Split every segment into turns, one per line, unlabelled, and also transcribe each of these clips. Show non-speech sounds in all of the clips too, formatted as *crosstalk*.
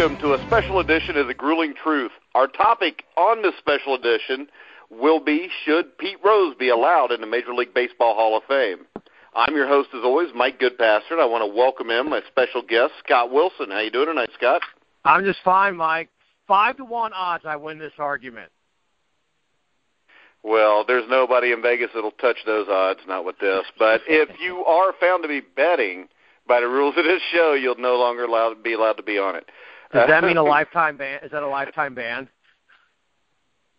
Welcome to a special edition of The Grueling Truth. Our topic on this special edition will be Should Pete Rose be allowed in the Major League Baseball Hall of Fame? I'm your host, as always, Mike Goodpaster, and I want to welcome in my special guest, Scott Wilson. How you doing tonight, Scott?
I'm just fine, Mike. Five to one odds I win this argument.
Well, there's nobody in Vegas that'll touch those odds, not with this. But if *laughs* you are found to be betting by the rules of this show, you'll no longer allowed be allowed to be on it.
Does that mean a *laughs* lifetime ban? Is that a lifetime ban?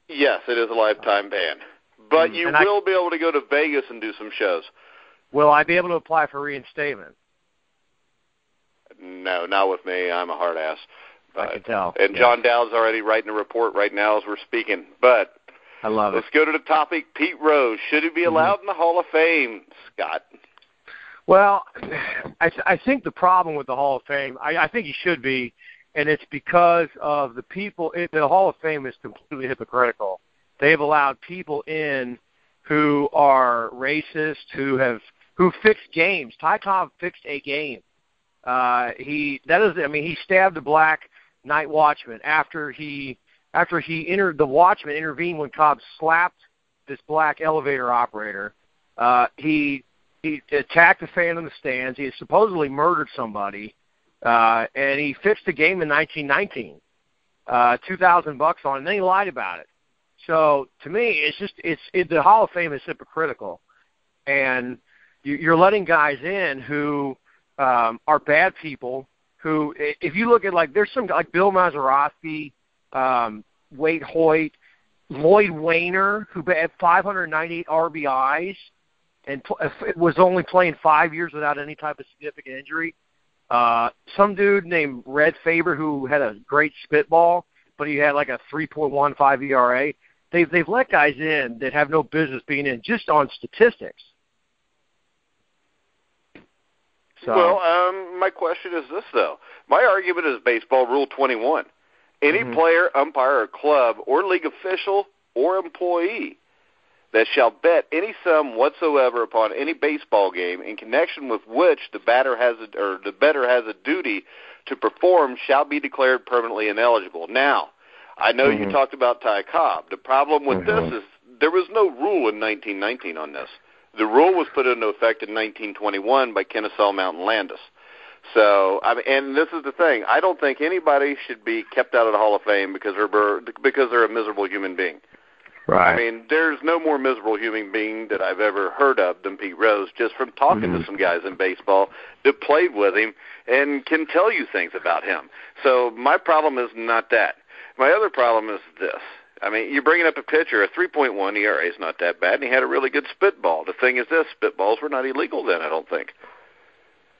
Yes, it is a lifetime ban. But
Mm,
you
I-
will be able to go to Vegas and do some shows.
Will I be able to apply for reinstatement?
No, not with me. I'm a hard ass.
I can tell.
And
Yeah.
John Dowd's already writing a report right now as we're speaking. But
I love it.
let's go to the topic. Pete Rose should he be
Mm-hmm.
allowed in the Hall of Fame? Scott.
Well, I, th- I think the problem with the Hall of Fame, I, I think he should be, and it's because of the people. It, the Hall of Fame is completely hypocritical. They've allowed people in who are racist, who have who fixed games. Ty Cobb fixed a game. Uh, he that is, I mean, he stabbed a black night watchman after he after he entered the watchman intervened when Cobb slapped this black elevator operator. Uh, he he attacked a fan in the stands. He supposedly murdered somebody, uh, and he fixed the game in 1919. Uh, two thousand bucks on, it, and then he lied about it. So to me, it's just it's it, the Hall of Fame is hypocritical, and you, you're letting guys in who um, are bad people. Who, if you look at like, there's some like Bill Mazeroski, um, Waite Hoyt, Lloyd Waner, who had 598 RBIs and pl- was only playing five years without any type of significant injury. Uh, some dude named Red Faber who had a great spitball, but he had like a 3.15 ERA. They've they've let guys in that have no business being in just on statistics. So
Well, um, my question is this though. My argument is baseball rule 21. Any
Mhm.
player, umpire, or club, or league official or employee that shall bet any sum whatsoever upon any baseball game in connection with which the batter has a, or the bettor has a duty to perform shall be declared permanently ineligible. Now, I know you
Mhm.
talked about Ty Cobb. The problem with
Mhm.
this is there was no rule in 1919 on this. The rule was put into effect in 1921 by Kenesaw Mountain Landis. So, I mean, and this is the thing. I don't think anybody should be kept out of the Hall of Fame because they're because they're a miserable human being.
Right.
I mean, there's no more miserable human being that I've ever heard of than Pete Rose. Just from talking
Mhm.
to some guys in baseball that played with him and can tell you things about him. So my problem is not that. My other problem is this. I mean, you're bringing up a pitcher. A 3.1 ERA is not that bad, and he had a really good spitball. The thing is, this spitballs were not illegal then. I don't think.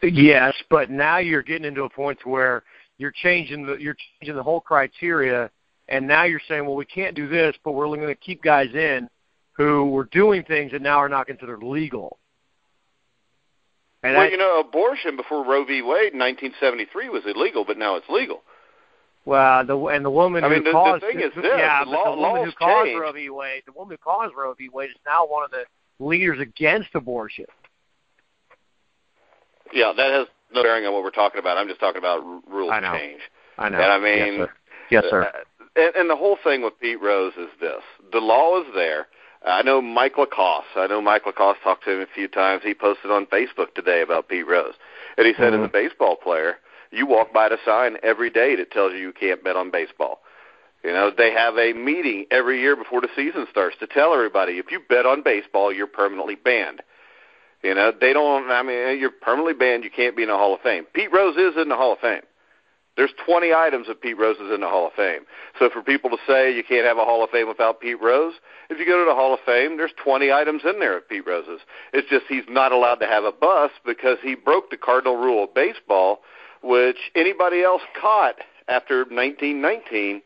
Yes, but now you're getting into a point where you're changing the you're changing the whole criteria, and now you're saying, well, we can't do this, but we're going to keep guys in who were doing things that now are not considered legal. And
well,
I,
you know, abortion before Roe v. Wade in 1973 was illegal, but now it's legal.
well, the and the woman
I mean,
who
the- the
caused
thing is this,
yeah,
the law-
the woman who caused
change.
Roe v. Wade, the woman who caused Roe v. Wade is now one of the leaders against abortion.
Yeah, that has no bearing on what we're talking about. I'm just talking about r- rules
I know.
change.
I know.
And I mean,
yes, sir. Yes, sir.
Uh, and, and the whole thing with Pete Rose is this: the law is there. I know Mike Lacoste. I know Mike Lacoste talked to him a few times. He posted on Facebook today about Pete Rose, and he said,
Mhm.
as a baseball player, you walk by the sign every day that tells you you can't bet on baseball. You know, they have a meeting every year before the season starts to tell everybody if you bet on baseball, you're permanently banned. You know, they don't. I mean, you're permanently banned. You can't be in the Hall of Fame. Pete Rose is in the Hall of Fame. There's 20 items of Pete Rose's in the Hall of Fame. So for people to say you can't have a Hall of Fame without Pete Rose, if you go to the Hall of Fame, there's 20 items in there of Pete Rose's. It's just he's not allowed to have a bus because he broke the cardinal rule of baseball, which anybody else caught after 1919.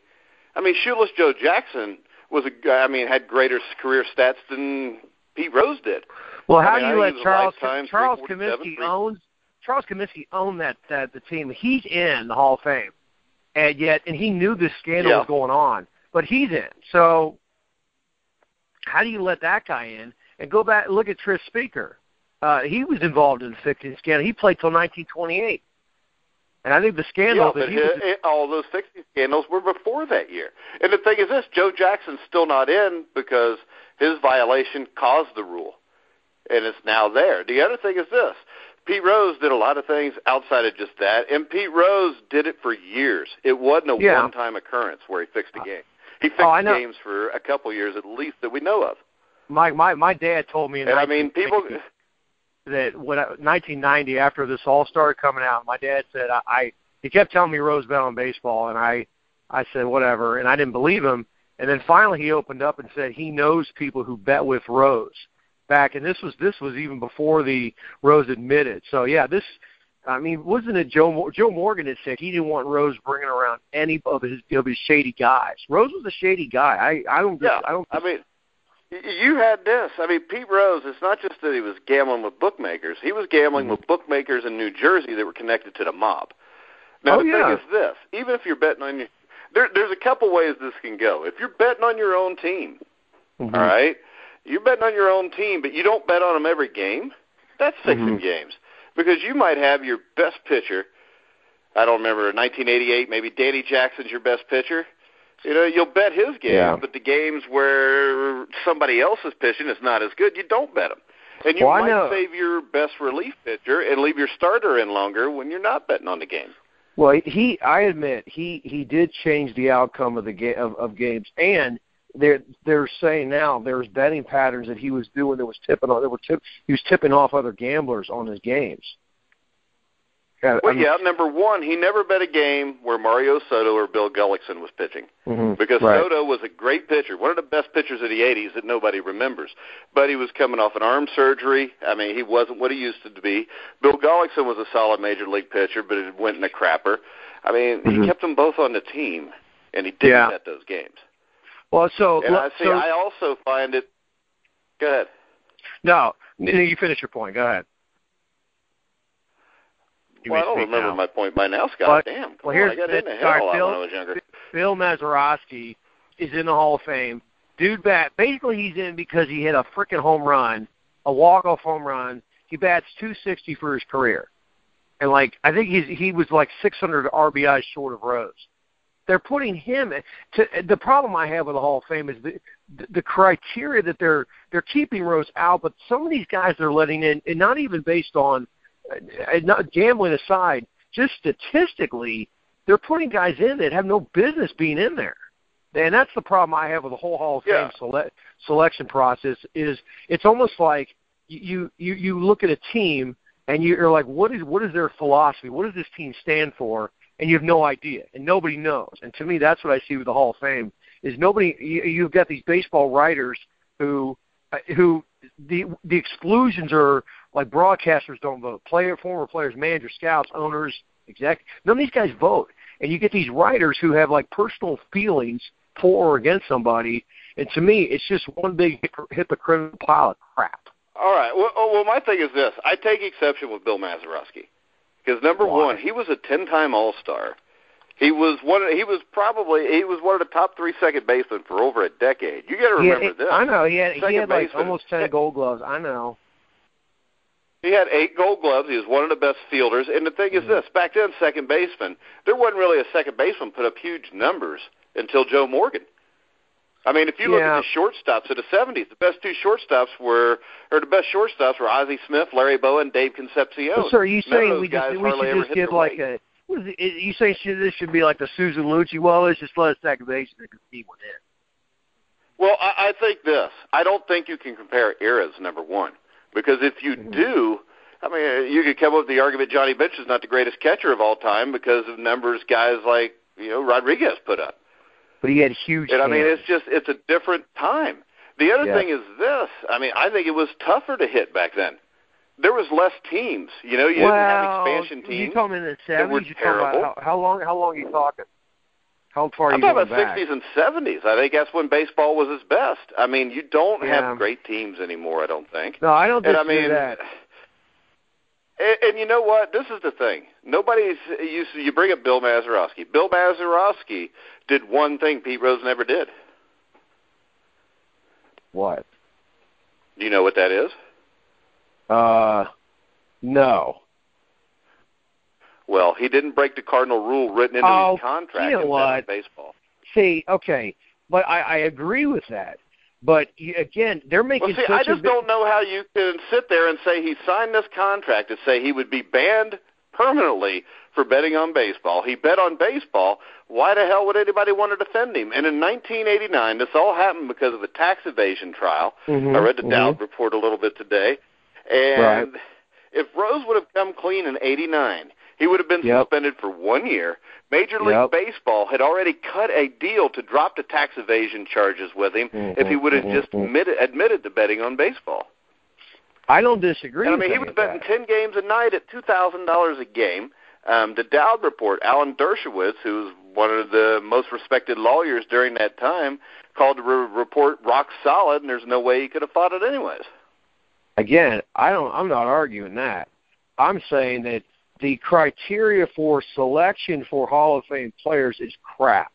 I mean, Shoeless Joe Jackson was a guy. I mean, had greater career stats than Pete Rose did.
Well,
I
how
mean,
do you let
he was a
Charles Charles
347,
Comiskey owns Charles Comiskey owned that that the team. He's in the Hall of Fame, and yet and he knew this scandal
Yeah.
was going on, but he's in. So how do you let that guy in? And go back and look at Tris Speaker. Uh, he was involved in the fixing scandal. He played till 1928. And I think the scandal
yeah,
that he was,
it, all those 60 scandals were before that year. And the thing is this, Joe Jackson's still not in because his violation caused the rule. And it's now there. The other thing is this. Pete Rose did a lot of things outside of just that, and Pete Rose did it for years. It wasn't a
Yeah.
one-time occurrence where he fixed a uh, game. He fixed
Oh,
games for a couple years at least that we know of.
my my my dad told me in
And I mean, people
that when I, 1990 after this all started coming out, my dad said I, I he kept telling me Rose bet on baseball, and I I said whatever, and I didn't believe him. And then finally he opened up and said he knows people who bet with Rose back, and this was this was even before the Rose admitted. So yeah, this. I mean, wasn't it Joe Joe Morgan that said he didn't want Rose bringing around any of his of his shady guys? Rose was a shady guy. I I don't
Yeah,
I don't
I mean, you had this. I mean, Pete Rose. It's not just that he was gambling with bookmakers. He was gambling
Mm-hmm.
with bookmakers in New Jersey that were connected to the mob. Now
Oh,
the
yeah.
thing is this: even if you're betting on your, there, there's a couple ways this can go. If you're betting on your own team,
Mhm.
all right, you're betting on your own team, but you don't bet on them every game. That's fixing
Mhm.
games because you might have your best pitcher. I don't remember 1988. Maybe Danny Jackson's your best pitcher. You know, you'll bet his games,
Yeah.
but the games where somebody else is pitching is not as good, you don't bet them. And you
Well,
might save your best relief pitcher and leave your starter in longer when you're not betting on the game.
Well, he I admit he he did change the outcome of the game of, of games, and they're they're saying now there's betting patterns that he was doing that was tipping on that were tip he was tipping off other gamblers on his games. Yeah,
Well,
I mean-
yeah, number one, he never bet a game where Mario Soto or Bill Gullickson was pitching.
Mhm,
because
right.
Soto was a great pitcher, one of the best pitchers of the '80s that nobody remembers. But he was coming off an arm surgery. I mean, he wasn't what he used to be. Bill Gullickson was a solid major league pitcher, but it went in a crapper. I mean,
Mhm.
he kept them both on the team, and he didn't
Yeah.
bet those games.
Well, so
And I see.
so
I also find it. Go ahead.
no, you finish your point. Go ahead. You
well, I don't remember
now.
my point by now, Scott.
But-
Damn. Come
well,
on, I got
the-
into hell
sorry,
a lot
Phil-
when I was younger.
Bill Mazeroski is in the Hall of Fame. Dude bat basically he's in because he hit a freaking home run, a walk off home run. He bats two sixty for his career. And like I think he's he was like six hundred RBIs short of Rose. They're putting him to the problem I have with the Hall of Fame is the the criteria that they're they're keeping Rose out, but some of these guys they're letting in, and not even based on uh, not gambling aside, just statistically, they're putting guys in that have no business being in there. And that's the problem I have with the whole Hall of Fame
Yeah.
sele- selection process. Is it's almost like you you you look at a team and you're like, what is what is their philosophy? What does this team stand for? And you have no idea, and nobody knows. And to me, that's what I see with the Hall of Fame is nobody. You, you've got these baseball writers who uh, who the the exclusions are like broadcasters don't vote, player, former players, managers, scouts, owners, exec. None of these guys vote, and you get these writers who have like personal feelings for or against somebody. And to me, it's just one big hypocritical pile of crap.
All right. Well, oh, well, my thing is this: I take exception with Bill Mazeroski because number
Why?
one, he was a ten-time All-Star. He was one. Of, he was probably he was one of the top three second basemen for over a decade. You got to
He had-
remember this.
I know he had he had like
baseman.
almost ten Gold Gloves. I know.
He had eight Gold Gloves. He was one of the best fielders. And the thing is mm. this: back then, second baseman, there wasn't really a second baseman put up huge numbers until Joe Morgan. I mean, if you look
Yeah.
at the shortstops of the '70s, the best two shortstops were, or the best shortstops were Ozzie Smith, Larry Bowa, Dave Concepcion.
Well, sir, are you
None
saying we just we should just give like
weight.
a? What is it, you say should, this should be like the Susan Lucci? Well, let's just let a second baseman that can see one in.
Well, I, I think this. I don't think you can compare eras. Number one, because if you
Mhm.
do, I mean, you could come up with the argument Johnny Bench is not the greatest catcher of all time because of numbers guys like you know Rodriguez put up.
But he had huge.
And I mean, it's just it's a different time. The other
Yeah.
thing is this. I mean, I think it was tougher to hit back then. There was less teams. You know, you
well,
didn't have expansion
You
teams.
talking in the seventies? You talking about
terrible.
how, how long? How long are you talking? How far are
I'm
you
talking about? 60s and 70s. I think that's when baseball was its best. I mean, you don't
Yeah.
have great teams anymore. I don't think.
No, I don't
And I mean,
that.
And, and you know what? This is the thing. Nobody's you. You bring up Bill Mazeroski. Bill Mazeroski did one thing Pete Rose never did.
What?
Do you know what that is?
Uh, no.
Well, he didn't break the cardinal rule written into
oh,
his contract
you know
in
what?
baseball.
See, okay, but I, I agree with that. But again, they're making.
Well, see, I just
big,
don't know how you can sit there and say he signed this contract to say he would be banned permanently for betting on baseball. He bet on baseball. Why the hell would anybody want to defend him? And in 1989, this all happened because of a tax evasion trial.
Mhm,
I read the
mhm.
Dowd report a little bit today. And
Right.
if Rose would have come clean in 89, he would have been
Yep.
suspended for one year. Major League
Yep.
Baseball had already cut a deal to drop the tax evasion charges with him if he would have just
mhm.
admitted, admitted to betting on baseball.
I don't disagree.
And I
with
mean, he was betting
that.
ten games a night at two thousand dollars a game. Um, the Dowd report, Alan Dershowitz, who was one of the most respected lawyers during that time, called the re- report rock solid, and there's no way he could have fought it anyways.
Again, I don't. I'm not arguing that. I'm saying that the criteria for selection for Hall of Fame players is crap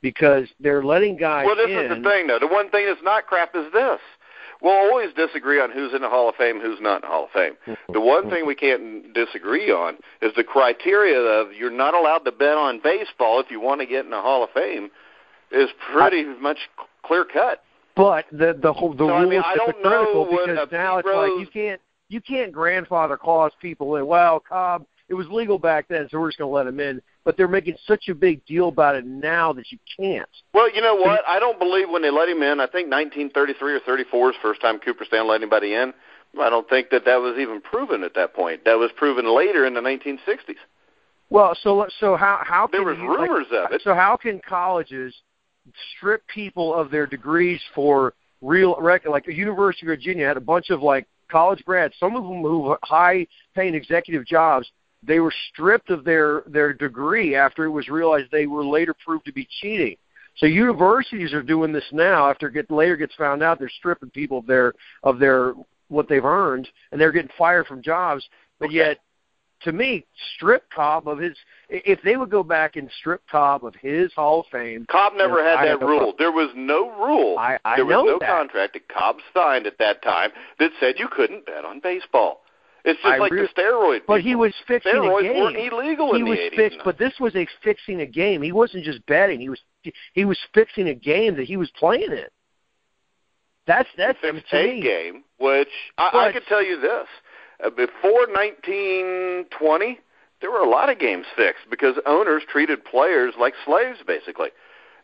because they're letting guys
Well, this
in.
is the thing, though. The one thing that's not crap is this. We'll always disagree on who's in the Hall of Fame, who's not in the Hall of Fame. The one thing we can't disagree on is the criteria of you're not allowed to bet on baseball if you want to get in the Hall of Fame is pretty much clear cut.
But the the whole the
So, I
rule
mean,
is
I don't
hypocritical
know
because now it's like you can't you can't grandfather clause people in. Well, Cobb, it was legal back then, so we're just going to let him in. But they're making such a big deal about it now that you can't.
Well, you know what? I don't believe when they let him in. I think 1933 or 34 is the first time Cooperstown let anybody in. I don't think that that was even proven at that point. That was proven later in the 1960s.
Well, so so how how
There
can
was
you, like,
rumors of it.
So how can colleges strip people of their degrees for real like the University of Virginia had a bunch of like college grads, some of them who high paying executive jobs, they were stripped of their their degree after it was realized they were later proved to be cheating. So universities are doing this now after it get later gets found out they're stripping people of their of their what they've earned and they're getting fired from jobs. But
Okay.
yet to me, strip Cobb of his. If they would go back and strip Cobb of his Hall of Fame,
Cobb never had
I
that rule. There was no rule.
I, I
there was
know
no
that.
contract that Cobb signed at that time that said you couldn't bet on baseball. It's just
I
like
re-
the steroid.
But he was fixing
steroids
a game.
weren't illegal
he
in
was
the 80s.
fixed, but this was a fixing a game. He wasn't just betting. He was he was fixing a game that he was playing in. That's that's I mean,
a
me.
game, which I, I can tell you this: uh, before 1920, there were a lot of games fixed because owners treated players like slaves. Basically,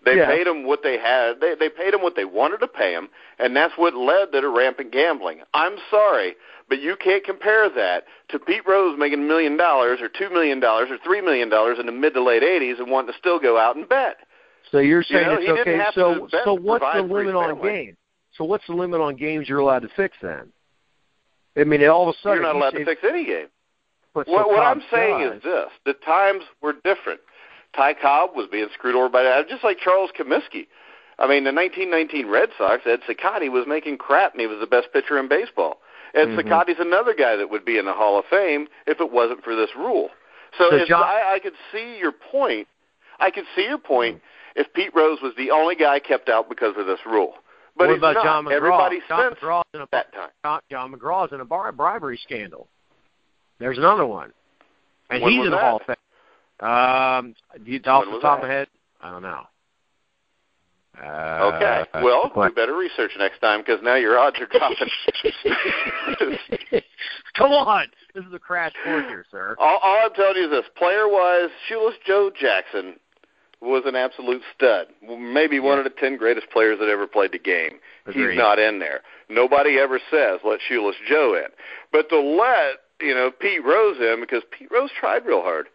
they
Yeah.
paid them what they had. They they paid them what they wanted to pay them, and that's what led to the rampant gambling. I'm sorry, but you can't compare that to Pete Rose making a million dollars or two million dollars or three million dollars in the mid to late 80s and wanting to still go out and bet.
So you're saying
know,
it's okay. So so what's the
provide for his
limit on games? So what's the limit on games you're allowed to fix then? I mean, all of a sudden
You're not allowed to fix any game.
but so
What, what I'm saying is this: the times were different. Ty Cobb was being screwed over by that, just like Charles Comiskey. I mean, the 1919 Red Sox, Ed Cicotte was making crap, and he was the best pitcher in baseball. Ed
Mhm.
Cicotte's another guy that would be in the Hall of Fame if it wasn't for this rule. So,
So John-
I, I could see your point. I could see your point
Mm-hmm.
if Pete Rose was the only guy kept out because of this rule. But
what about
not.
John McGraw?
Everybody
John
since
McGraw's in a
that time.
John, John McGraw's in a bar, bribery scandal. There's another one, and
When
he's in the
that?
Hall of Fame. Um, do you, off the top of my head, I don't know. Uh,
Okay. well,
do
better research next time because now your odds are dropping. *laughs*
Come on, this is a crash course here, sir.
all, all I'm telling you is this: player-wise, Shoeless Joe Jackson was an absolute stud. Maybe one
Yeah.
of the ten greatest players that ever played the game.
Agreed.
He's not in there. Nobody ever says let Shoeless Joe in, but to let you know Pete Rose in because Pete Rose tried real hard.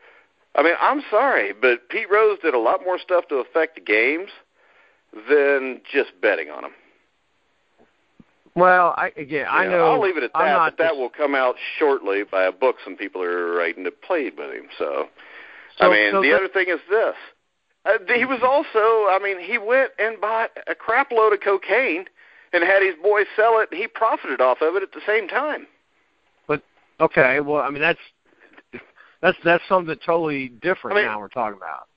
I mean, I'm sorry, but Pete Rose did a lot more stuff to affect the games than just betting on them.
Well, I again, I
Yeah,
know.
I'll leave it at that. But that
just-
will come out shortly by a book some people are writing that played with him. So,
So-
I mean,
so
the
that-
other thing is this: uh, he was also, I mean, he went and bought a crap load of cocaine and had his boys sell it. and He profited off of it at the same time.
But okay, well, I mean that's that's that's something totally different
I mean-
now we're talking about.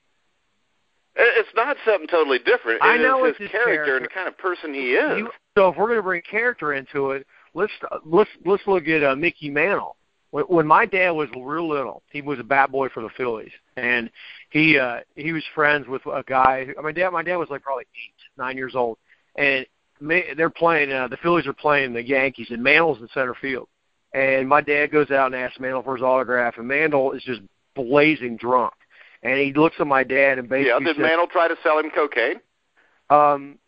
It- It's not something totally different.
I know it's
his
his
character and the kind of person he is.
You, so if we're going to bring character into it, let's let's let's look at uh, Mickey Mantle. when, when my dad was real little, he was a bat boy for the Phillies, and he uh he was friends with a guy. My dad, my dad was like probably eight, nine years old, and they're playing. uh The Phillies are playing the Yankees, and Mantle's in center field. And my dad goes out and asks Mantle for his autograph, and Mantle is just blazing drunk. And he looks at my dad and basically
yeah. Did
says,
Mantle try to sell him cocaine?
Um,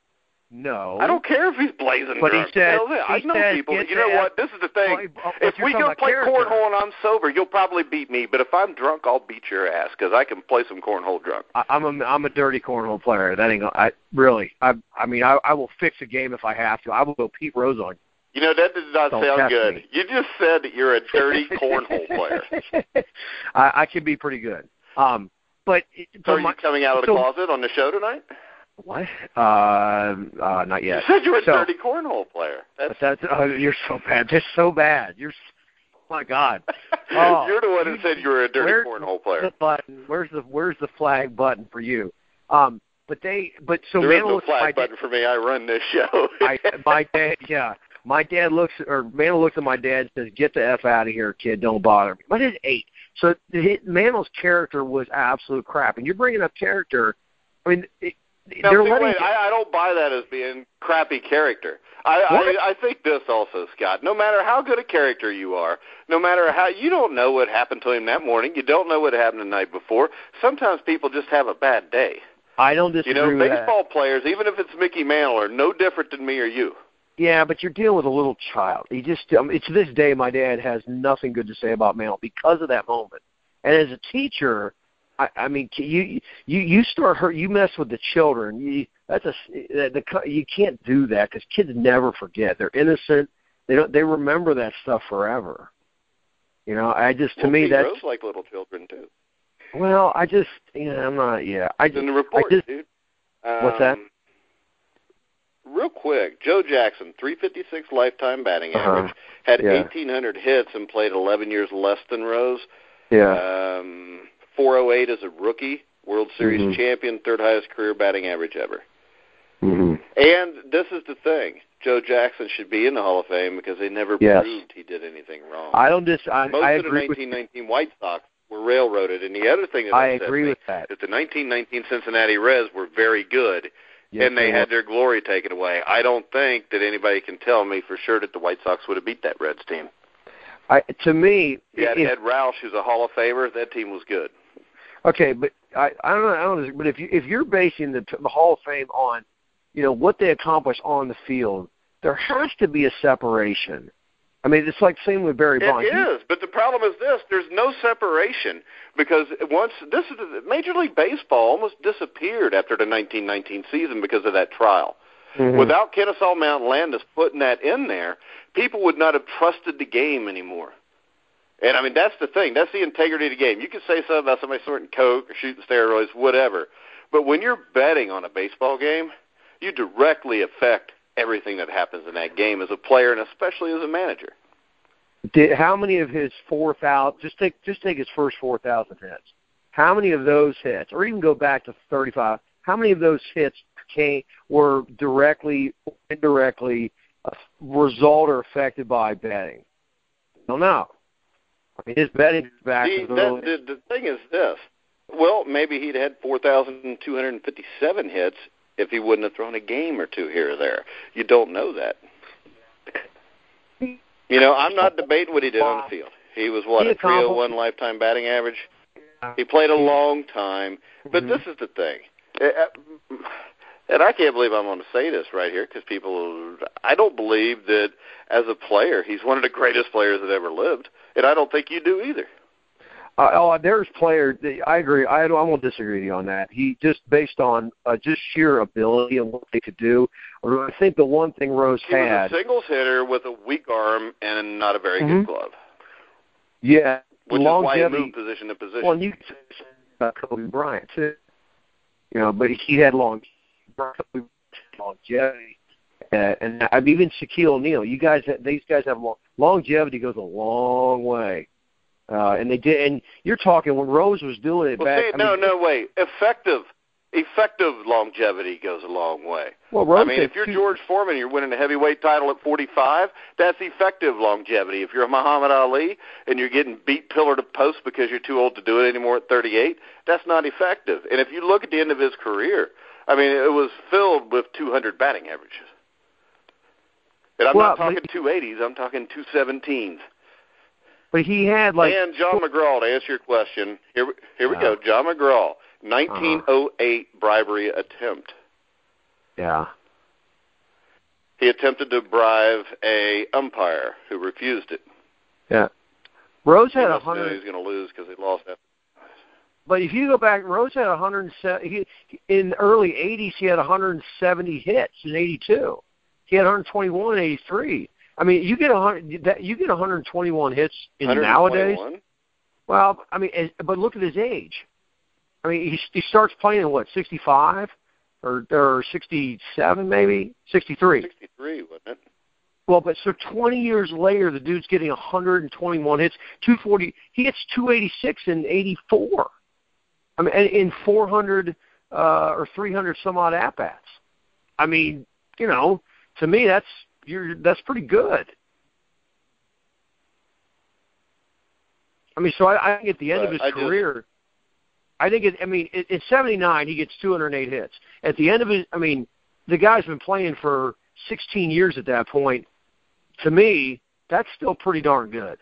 no.
I don't care if he's blazing
But he said-
Hell, yeah, I
he
know
said,
people. You know what? This is the thing.
Well,
if we go play
character.
cornhole and I'm sober, you'll probably beat me. But if I'm drunk, I'll beat your ass because I can play some cornhole drunk.
I, I'm a I'm a dirty cornhole player. That ain't. I really. I I mean, I I will fix a game if I have to. I will go Pete Rose on.
You know that did not
Don't
sound good.
me.
You just said that you're a dirty *laughs* cornhole player.
I I can be pretty good. Um, but it-
So
so
are you coming out of the
so-
closet on the show tonight?
what? Uh, uh, not yet.
You said you were a dirty cornhole player. That's
that's uh, you're so bad. Just so bad. You're. My God. *laughs* Oh,
you're the one who
you-
said you were a dirty cornhole player.
The button. Where's the Where's the flag button for you? Um, but they. But so
there is
Mantle
no
looks at my
flag
dad-
button for me. I run this show.
I, *laughs* my dad, yeah, my dad looks, or Mantle looks at my dad and says, "Get the f out of here, kid. Don't bother me." My dad's eight, so his, Mantle's character was absolute crap. And you're bringing up character. I mean, it,
Now,
they're
see,
letting.
wait, I, I don't buy that as being crappy character. I,
What?
I I think this also, Scott. No matter how good a character you are, no matter how you don't know what happened to him that morning, you don't know what happened the night before. Sometimes people just have a bad day.
I don't disagree
You know, baseball players, even if it's Mickey Mantle, are no different than me or you.
Yeah, but you're dealing with a little child. He just, I mean, to this day, my dad has nothing good to say about Mantle because of that moment. And as a teacher, I, I mean, you you you start hurt. You mess with the children. You that's a the, the you can't do that because kids never forget. They're innocent. They don't. They remember that stuff forever. You know, I just to
well,
me that's
Rose like little children too.
well. I just you know I'm not. Yeah, I
It's
just
in the report,
I just
dude. Um,
What's that?
Real quick, Joe Jackson, 356 lifetime batting
Uh-huh.
average, had
Yeah.
1,800 hits and played 11 years less than Rose.
yeah.
Um, 408 as a rookie, World Series
Mhm.
champion, third highest career batting average ever.
hmm
And this is the thing: Joe Jackson should be in the Hall of Fame because they never
Yes.
proved he did anything wrong.
I don't dis. I,
Most
I
of the
agree with.
1919 White Sox were railroaded, and the other thing is that
I
upset
agree with that.
is the 1919 Cincinnati Reds were very good,
Yes,
and they had their glory taken away. I don't think that anybody can tell me for sure that the White Sox would have beat that Reds team.
I, to me, yeah,
Ed Roush, who's a Hall of Famer. That team was good.
Okay, but I I don't know, I don't but if you if you're basing the the Hall of Fame on, you know, what they accomplished on the field, there has to be a separation. I mean, it's like same with Barry Bonds. He-
is, but the problem is this: there's no separation because once this is Major League Baseball almost disappeared after the 1919 season because of that trial.
Mhm.
Without Kenesaw Mountain Landis putting that in there, people would not have trusted the game anymore. And I mean, that's the thing. That's the integrity of the game. You can say something about somebody snorting coke or shooting steroids, whatever. But when you're betting on a baseball game, you directly affect everything that happens in that game as a player and especially as a manager.
Did, how many of his four thousand? Just take just take his first four thousand hits. How many of those hits, or even go back to thirty five? How many of those hits came were directly, or indirectly, a result or affected by betting? I don't know. I mean, his betting back is
that, the, the thing is this. Well, maybe he'd had 4,257 hits if he wouldn't have thrown a game or two here or there. You don't know that. You know, I'm not debating what he did on the field. He was what
He
a 301 lifetime batting average. He played a long time, but
Mhm.
this is the thing, Uh, uh, and I can't believe I'm going to say this right here because people. I don't believe that as a player he's one of the greatest players that ever lived, and I don't think you do either.
Uh, oh, there's players. I agree. I don't, I won't disagree with you on that. He just based on uh, just sheer ability and what they could do. I think the one thing Rose
He
had,
was a singles hitter with a weak arm and not a very
Mhm.
good glove,
yeah,
which is why he
longevity.
moved position to position.
Well, you could say the same about Kobe Bryant too. You know, but he had long longevity, uh, and I've even Shaquille O'Neal. You guys, these guys have long longevity goes a long way. Uh, and they did, and you're talking when Rose was doing it
well,
back.
see,
I
no,
mean,
no, wait. Effective effective longevity goes a long way.
Well, Rose
I mean, if you're George Foreman, you're winning a heavyweight title at 45. That's effective longevity. If you're Muhammad Ali and you're getting beat pillar to post because you're too old to do it anymore at 38, that's not effective. And if you look at the end of his career, I mean, it was filled with 200 batting averages. And I'm
Well,
not talking
but-
280s. I'm talking 217s.
but he had like
and John McGraw, to answer your question, here, we- here we go. John McGraw, 1908 bribery attempt.
yeah.
He attempted to bribe a umpire who refused it.
Yeah. Rose had a
must have known he
hundred,
was going to lose because he lost that.
but if you go back, Rose had a hundred and seven. He, in the early '80s, he had 170 hits in '82. He had 121 in '83. I mean, you get a hundred. That you get 121 hits in nowadays.
121?
Well, I mean, but look at his age. I mean, he he starts playing at what 65 or or 67 maybe 63.
63, wasn't it?
Well, but so 20 years later, the dude's getting 121 hits, 240. He hits 286 in 84. I mean, in 400 uh, or 300 some odd at bats. I mean, you know, to me, that's you're that's pretty good. I mean, so I, I think at the end of his
I
career, I think it. I mean, in, in '79 he gets 208 hits. At the end of his, I mean, the guy's been playing for 16 years at that point. To me, that's still pretty darn good.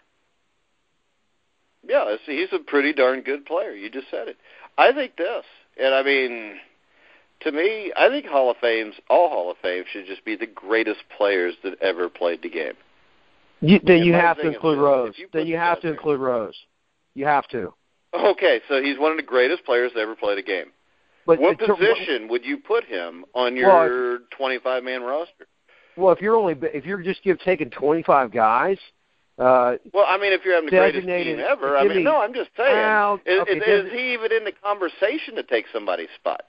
Yeah, he's a pretty darn good player. You just said it. I think this, and I mean, to me, I think Hall of Fame's all Hall of Fame should just be the greatest players that ever played the game.
You, then you have to include Rose. Then you have to include Rose. You have to.
Okay, so he's one of the greatest players to ever play the game.
But
what position would you put him on your 25 man roster?
Well, if you're only if you're just give taking 25 guys, uh,
Well, I mean, if you're having the greatest team ever, I mean,
me-
no, I'm just saying.
Well,
is,
okay,
is, is he even in the conversation to take somebody's spot?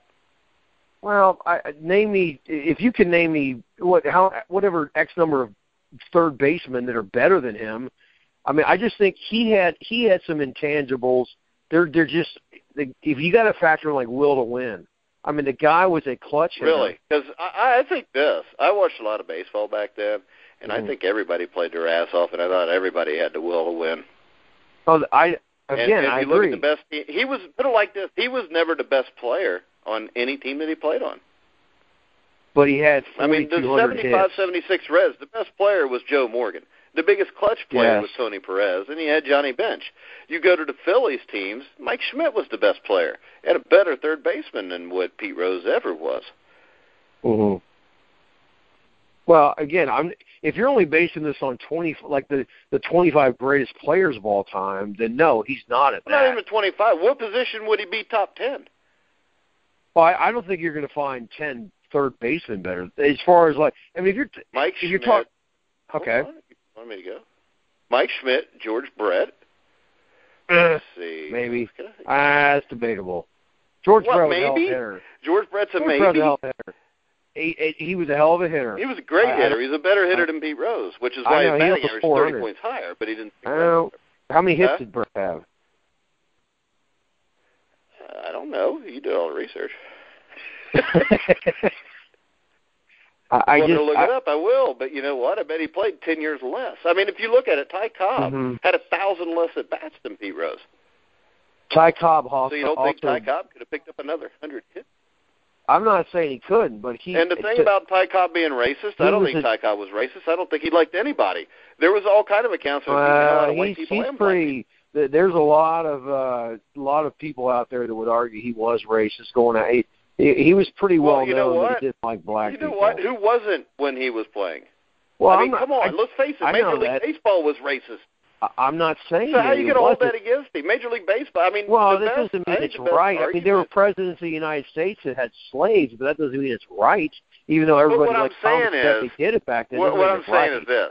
well, I I- name me if you can name me what how whatever X number of third basemen that are better than him. I mean, I just think he had he had some intangibles. They're they're just if you got to factor in like will to win. I mean, the guy was a clutch hitter.
Really? Because I, I think this. I watched a lot of baseball back then, and
Mhm.
I think everybody played their ass off, and I thought everybody had the will to win.
Oh, I
And
again,
if
I
you look at the best, he, he was put it like this: he was never the best player on any team that he played on.
but he had
I mean, the
4,200
75,
hits.
76 Reds, the best player was Joe Morgan. The biggest clutch player
Yes.
was Tony Perez, and he had Johnny Bench. You go to the Phillies teams, Mike Schmidt was the best player, and a better third baseman than what Pete Rose ever was.
hmm Well, again, I'm if you're only basing this on 20 like the the 25 greatest players of all time, then no, he's not at
Not
that.
even 25. What position would he be top 10?
Well, I, I don't think you're going to find 10 third basemen better. As far as like, I mean, if you're
Mike
if you're
Schmidt.
talking, okay,
want me to go? Mike Schmidt, George Brett.
Eh,
Let's see.
maybe.
I-
ah, that's debatable. George
What,
Brett was a hell of a hitter.
George Brett's a
George Brett's a
maybe.
hell of a hitter. He, he was a hell of a hitter.
He was a great
I- I-
hitter. He's a better hitter than Pete Rose, which is why
know,
his
he
batting average is 30 points higher, but he didn't.
I know. How many hits
Huh?
did Brett have?
I don't know. You did all the research. *laughs* *laughs*
I, I just
to look
I,
it up? I will. But you know what? I bet he played 10 years less. I mean, if you look at it, Ty Cobb
Mhm.
had a thousand less at bats than Pete Rose.
Ty Cobb also.
So you don't
also,
think Ty Cobb could have picked up another hundred hits?
I'm not saying he couldn't, but he.
And the thing
to-
about Ty Cobb being racist, I don't think
a-
Ty Cobb was racist. I don't think he liked anybody. There was all kind of accounts of a lot
Well,
of white
he's,
people
he's pretty. th- There's a lot of uh, a lot of people out there that would argue he was racist. Going out, he, he, was pretty
Well,
well,
you know
known that
what?
he didn't like black
You know
people.
what? Who wasn't when he was playing?
Well,
I mean,
not,
come on,
I,
let's face it.
I
Major League
that.
Baseball was racist.
I'm not saying
So how
that
you going to hold that against him? Major League Baseball. I mean,
Well, that doesn't mean it's right. I mean, there were presidents of the United States that had slaves, but that doesn't mean it's right. Even though everybody like Thomas
saying
said
is-
they did it back then.
What, what I'm saying
right.
is this: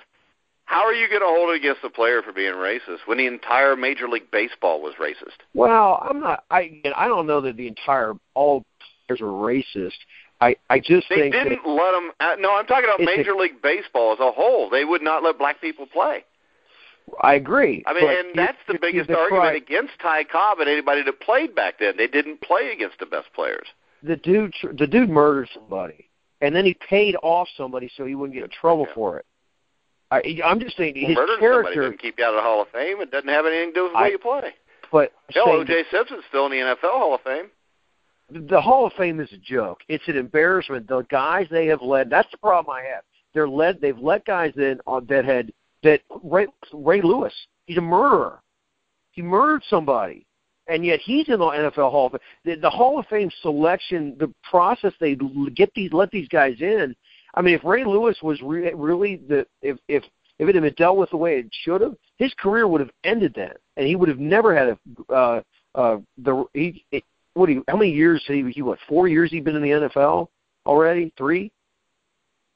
How are you going to hold it against a player for being racist when the entire Major League Baseball was racist?
Well, I'm not. I again, I don't know that the entire all players are racist. I I just
They
think
didn't
that
let them. Uh, no, I'm talking about
It's a-
Major League Baseball as a whole. They would not let black people play.
I agree.
I mean, and that's the biggest
that's
argument
right.
against Ty Cobb and anybody that played back then. They didn't play against the best players.
the dude the dude murdered somebody, and then he paid off somebody so he wouldn't get in trouble
Yeah.
for it. I, I'm just saying
Well,
his
murdering somebody
character,
doesn't keep you out of the Hall of Fame. It doesn't have anything to do with the way you play.
but
Hell, O.J. Simpson's still in the NFL Hall of Fame.
The Hall of Fame is a joke. It's an embarrassment. The guys they have led. That's the problem I have. They're led. They've let guys in on that had that Ray, Ray Lewis. He's a murderer. He murdered somebody, and yet he's in the NFL Hall of Fame. The, the Hall of Fame selection, the process they get these let these guys in. I mean, if Ray Lewis was re- really the if if if it had been dealt with the way it should have, his career would have ended then, and he would have never had a uh, uh, the he. What? How many years? He, he what? Four years? He been in the NFL already? Three?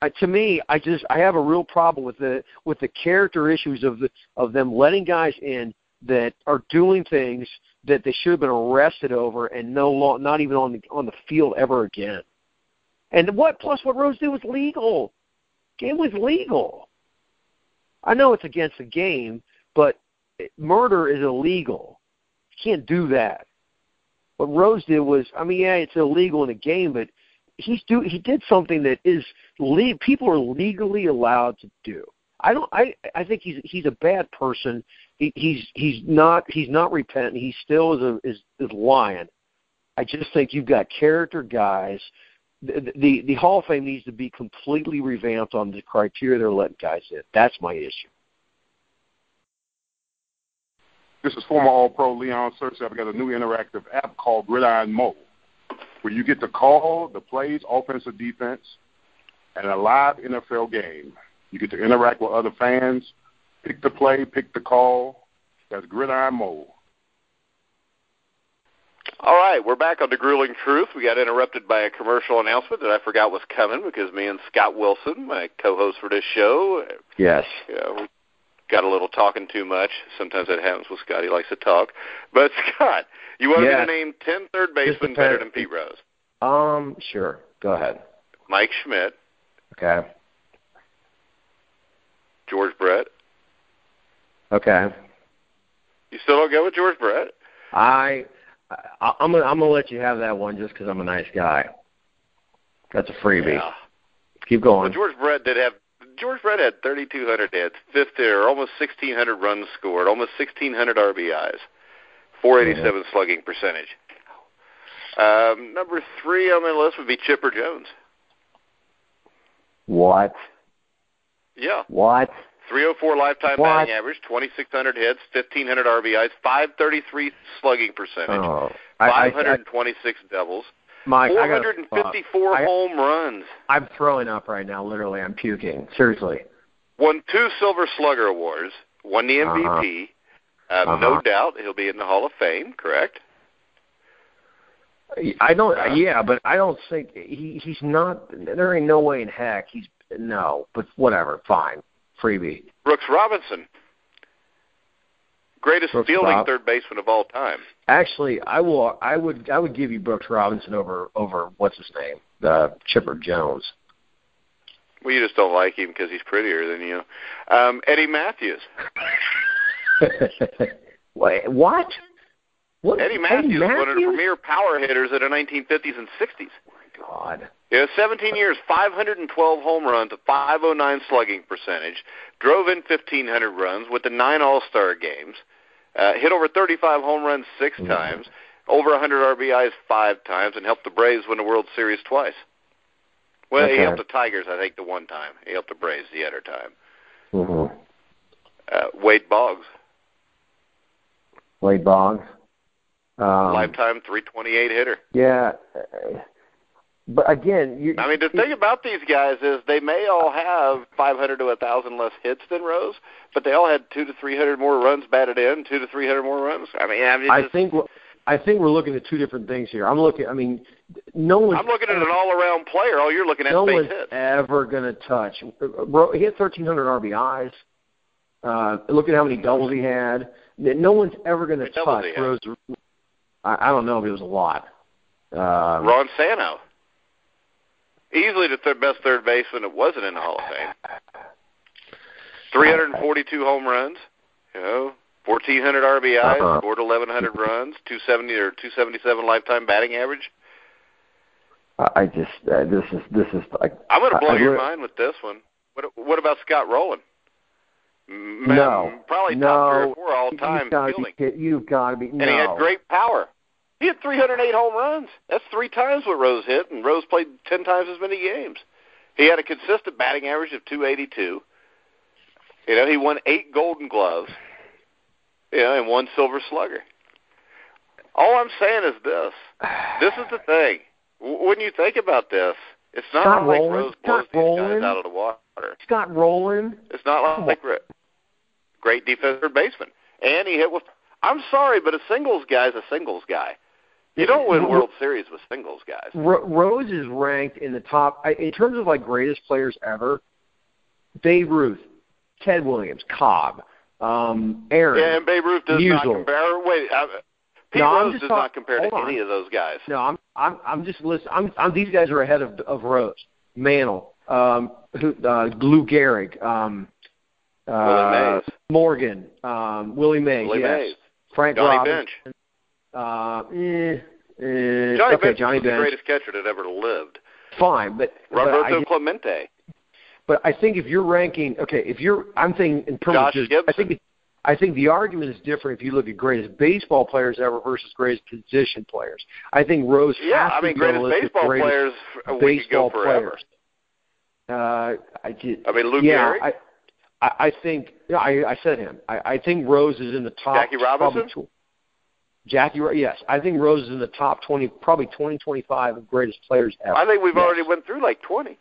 Uh, to me, I just I have a real problem with the with the character issues of the of them letting guys in that are doing things that they should have been arrested over and no law, not even on the on the field ever again. And what plus what Rose did was legal. Game was legal. I know it's against the game, but murder is illegal. You can't do that. What Rose did was, I mean, yeah, it's illegal in a game, but he's do he did something that is le- people are legally allowed to do. I don't. I I think he's he's a bad person. He, he's he's not he's not repentant. He still is a is is lying. I just think you've got character guys. The, the the Hall of Fame needs to be completely revamped on the criteria they're letting guys in. That's my issue.
This is former All Pro Leon Searcy. I've got a new interactive app called Gridiron Mode, where you get to call the plays, offense or defense, and a live NFL game. You get to interact with other fans, pick the play, pick the call. That's Gridiron Mode.
All right, we're back on the grueling truth. We got interrupted by a commercial announcement that I forgot was coming because me and Scott Wilson, my co-host for this show,
Yes.
you know, we got a little talking too much. Sometimes that happens with Scott. He likes to talk. But *laughs* Scott, you want
Yeah.
me to name ten third basemen better than Pete Rose?
Um. Sure. Go ahead.
Mike Schmidt,
Okay.
George Brett.
Okay.
You still don't go with George Brett?
I, I I'm gonna I'm gonna let you have that one just because I'm a nice guy. That's a freebie.
Yeah.
Keep
Well,
going.
George Brett did have George Brett had 3,200 hits, fifth or almost 1,600 runs scored, almost 1,600 RBIs, 487 slugging percentage. Um, number three on my list would be Chipper Jones.
What?
Yeah,
What?
304 lifetime
What?
batting average, 2,600 hits, 1,500 RBIs, 533 slugging percentage,
Oh, I, I, I,
526 doubles,
Mike,
454
I-
home runs,
I'm throwing up right now. Literally, I'm puking. Seriously.
won two Silver Slugger awards, won the MVP. Um,
Uh-huh.
No doubt he'll be in the Hall of Fame, correct?
I don't. Yeah, but I don't think he he's not. There ain't no way in heck he's no. But whatever. Fine. Freebie.
Brooks Robinson, greatest
Brooks
fielding third baseman of all time.
Actually, I will. I would. I would give you Brooks Robinson over over what's his name, uh, Chipper Jones.
Well, you just don't like him because he's prettier than you. Um, Eddie Mathews. *laughs*
Wait, what? What?
Eddie Mathews, was one of the premier power hitters of the 1950s and 60s.
God.
You know, 17 years, 512 home runs, a 509 slugging percentage, drove in 1,500 runs with the nine All-Star games, uh, hit over 35 home runs 6
Mhm.
times, over 100 RBIs five times, and helped the Braves win the World Series twice. Well, he helped the Tigers, I think, the one time. He helped the Braves the other time.
Mm-hmm.
Uh, Wade Boggs,
Wade Boggs. Um,
lifetime 328 hitter.
Yeah. Uh, But again, you.
I mean, the thing about these guys is they may all have 500 to 1,000 less hits than Rose, but they all had two to 300 more runs batted in, two to 300 more runs. I mean, I mean
I think. I think we're looking at two different things here. I'm looking. I mean, no one's.
I'm looking at an all-around player. All you're looking at
no one's
hits.
ever going to touch. He had 1,300 RBIs. Uh, look at how many doubles he had. No one's ever going to
How many doubles
touch? Rose. I, I don't know if it was a lot. Um,
Ron Santo, easily the th- best third baseman that wasn't in the Hall of Fame. 342 home runs, you know, 1,400 RBIs,
Uh-huh.
scored 1,100 runs, 270 or 277 lifetime batting average.
I just uh, this is this is like
I'm going to blow
I,
your
I,
mind with this one. What what about Scott Rolen? M-
No,
probably
no,
top three or four all time
You've got to be You've got to be no.
and he had great power. He had 308 home runs. That's three times what Rose hit, and Rose played ten times as many games. He had a consistent batting average of 282. You know, he won eight Golden Gloves. You know, and one Silver Slugger. All I'm saying is this: this is the thing. When you think about this, it's not
Scott
like
Rolen-
Rose blows
Scott
these
Rolen?
guys out of the water.
Scott Rolen.
It's not like Ra- great defensive baseman, and he hit with. I'm sorry, but a singles guy's a singles guy. You don't win World Series with singles guys.
Rose is ranked in the top in terms of like greatest players ever. Babe Ruth, Ted Williams, Cobb, um, Aaron.
Yeah, and Babe Ruth does not compare. Wait, Pete
No,
Rose does
talk-
not compare to
on.
any of those guys.
No, I'm I'm I'm just listen. I'm, I'm these guys are ahead of of Rose, Mantle, um, who, uh, Lou Gehrig, um, uh. Morgan, um, Willie Mays,
Willie
yes,
Mays.
Frank
Johnny
Robinson,
Bench.
uh, eh, eh,
Johnny
okay,
Bench
Johnny
was the greatest catcher that ever lived.
fine, but but
Roberto Clemente.
but I think if you're ranking, okay, if you're, I'm thinking in terms
Josh
of just,
Gibson.
I think, I think the argument is different if you look at greatest baseball players ever versus greatest position players. I think Rose
Yeah,
has
I mean,
be on the
greatest baseball
greatest
players. uh, We could go
baseball
forever.
players. Uh, I did.
I mean, Lou
yeah,
Gehrig,
I, I, I think. Yeah, I, I said him. I, I think Rose is in the top.
Jackie Robinson?
probably Jackie, yes, I think Rose is in the top twenty, probably twenty, twenty-five of greatest players ever.
I think we've
Yes.
already went through like 20.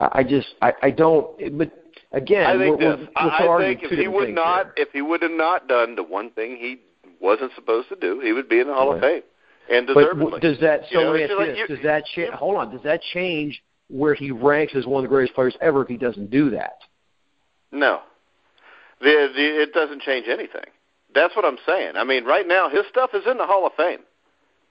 I just, I, I don't. But again,
I think
we're,
this.
we're, we're
I think if he would not,
here.
if he would have not done the one thing he wasn't supposed to do, he would be in the Hall of Fame, and deservedly.
w- does that
You
so
know,
let me
it's
ask you
like
this,
you-
does that cha- hold on? Does that change where he ranks as one of the greatest players ever if he doesn't do that?
No, the, the, it doesn't change anything. That's what I'm saying. I mean, right now his stuff is in the Hall of Fame.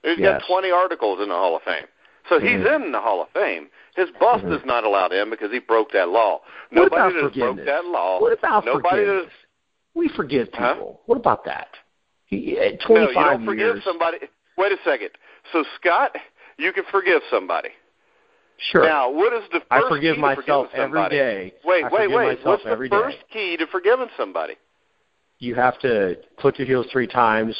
He's
Yes.
got 20 articles in the Hall of Fame, so he's
Mhm.
in the Hall of Fame. His boss
Mhm.
does not allow him because he broke that law.
What
Nobody
about
that broke that law.
What about
nobody
forgiveness?
that
We forgive
Huh?
people. What about that? He, at
no, you don't forgive
years.
somebody. Wait a second. So Scott, you can forgive somebody.
Sure.
Now, what is the first
I forgive
key
myself
to forgiving
every
somebody?
day.
Wait,
I
wait, wait. What's the
every day.
first key to forgiving somebody?
You have to click your heels three times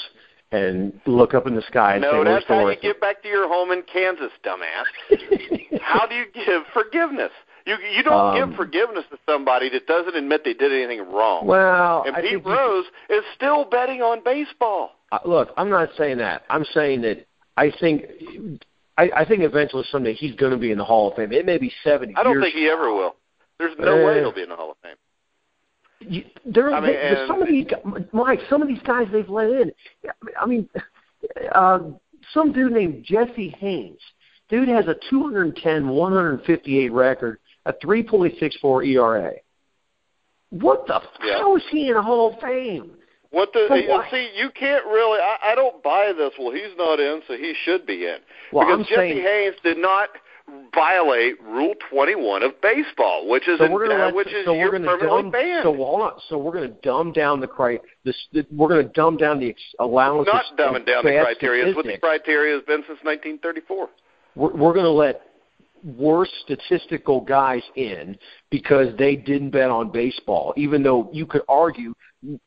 and look up in the sky and say,
No, that's how you get back to your home in Kansas, dumbass. *laughs* how do you give forgiveness? You you don't
Um,
give forgiveness to somebody that doesn't admit they did anything wrong.
Well,
and
I
Pete
you-
Rose is still betting on baseball.
Uh, look, I'm not saying that. I'm saying that I think I, I think eventually someday he's going to be in the Hall of Fame. It may be 70
I don't think he ever will. There's no way
Eh.
he'll be in the Hall of Fame.
You, there,
I mean,
some of these, Mike, some of these guys they've let in. I mean, uh, some dude named Jesse Haines. Dude has a 210, 158 record, a 3.64 ERA. What the?
Yeah.
How is he in the Hall of Fame?
What the? You? See, you can't really. I, I don't buy this. Well, he's not in, so he should be in.
Well,
because
I'm
Jesse
saying-
Haines did not violate Rule 21 of baseball, which is
So we're gonna let,
which is
so
you're permanently
dumb,
banned.
So hold on. So we're gonna dumb down the criteria. We're gonna dumb down the allowance.
not dumbing down the criteria. It's what the criteria has been since 1934.
we're, we're going to let worse statistical guys in because they didn't bet on baseball. Even though you could argue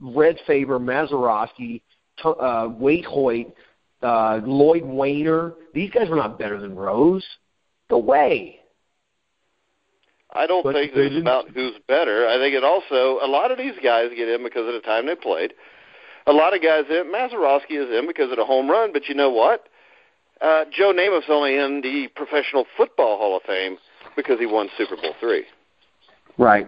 Red Faber, Mazeroski, uh, Waite Hoyt, uh, Lloyd Waner, these guys were not better than Rose. The way.
I don't
But
think
they
it's about who's better. I think it also a lot of these guys get in because of the time they played. A lot of guys in Mazeroski is in because of the home run, but you know what? Uh, Joe Namath's only in the Professional Football Hall of Fame because he won Super Bowl three.
Right.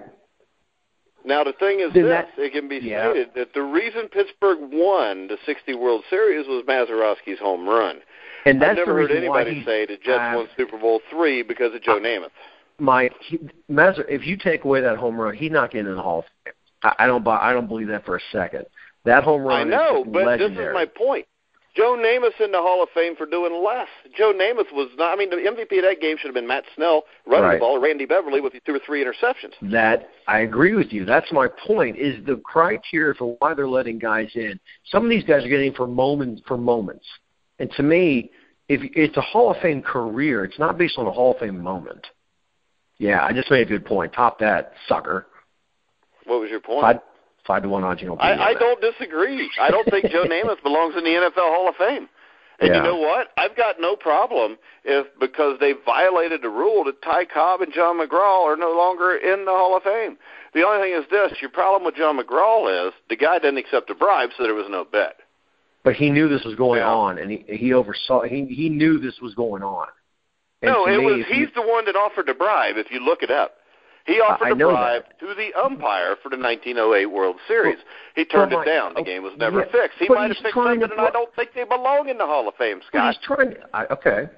Now the thing is
Then
this:
that-
it can be
yeah.
stated that the reason Pittsburgh won the 60 World Series was Mazeroski's home run.
And that's
I've never heard anybody
he,
say the Jets
uh,
won Super Bowl three because of Joe Namath.
my he, Mazer, if you take away that home run, he's not getting in the Hall of Fame. I, I don't buy. I don't believe that for a second. That home run
I know,
is
but
legendary.
this is my point. Joe Namath's in the Hall of Fame for doing less. Joe Namath was not. I mean, the MVP of that game should have been Matt Snell running
Right.
the ball, or Randy Beverly with two or three interceptions.
That I agree with you. That's my point. Is the criteria for why they're letting guys in? Some of these guys are getting for moments for moments, and to me, if it's a Hall of Fame career, it's not based on a Hall of Fame moment. Yeah, I just made a good point. Top that, sucker.
What was your point?
Five, five to one odds. You.
I, I don't disagree. I don't think Joe *laughs* Namath belongs in the NFL Hall of Fame. And
Yeah.
you know what? I've got no problem if because they violated the rule that Ty Cobb and John McGraw are no longer in the Hall of Fame. The only thing is this: your problem with John McGraw is the guy didn't accept a bribe, so there was no bet.
But he knew this was going
Yeah.
on, and he he oversaw. He he knew this was going on. And
no, it
me,
was he's
you-
the one that offered the bribe. If you look it up, he offered
I
bribe to the umpire for the 1908 World Series. he turned
Well,
it down. The
oh,
game was oh, never
yeah,
fixed. He might have fixed something,
to
and I don't think they belong in the Hall of Fame, Scott.
he's trying. To, I, okay,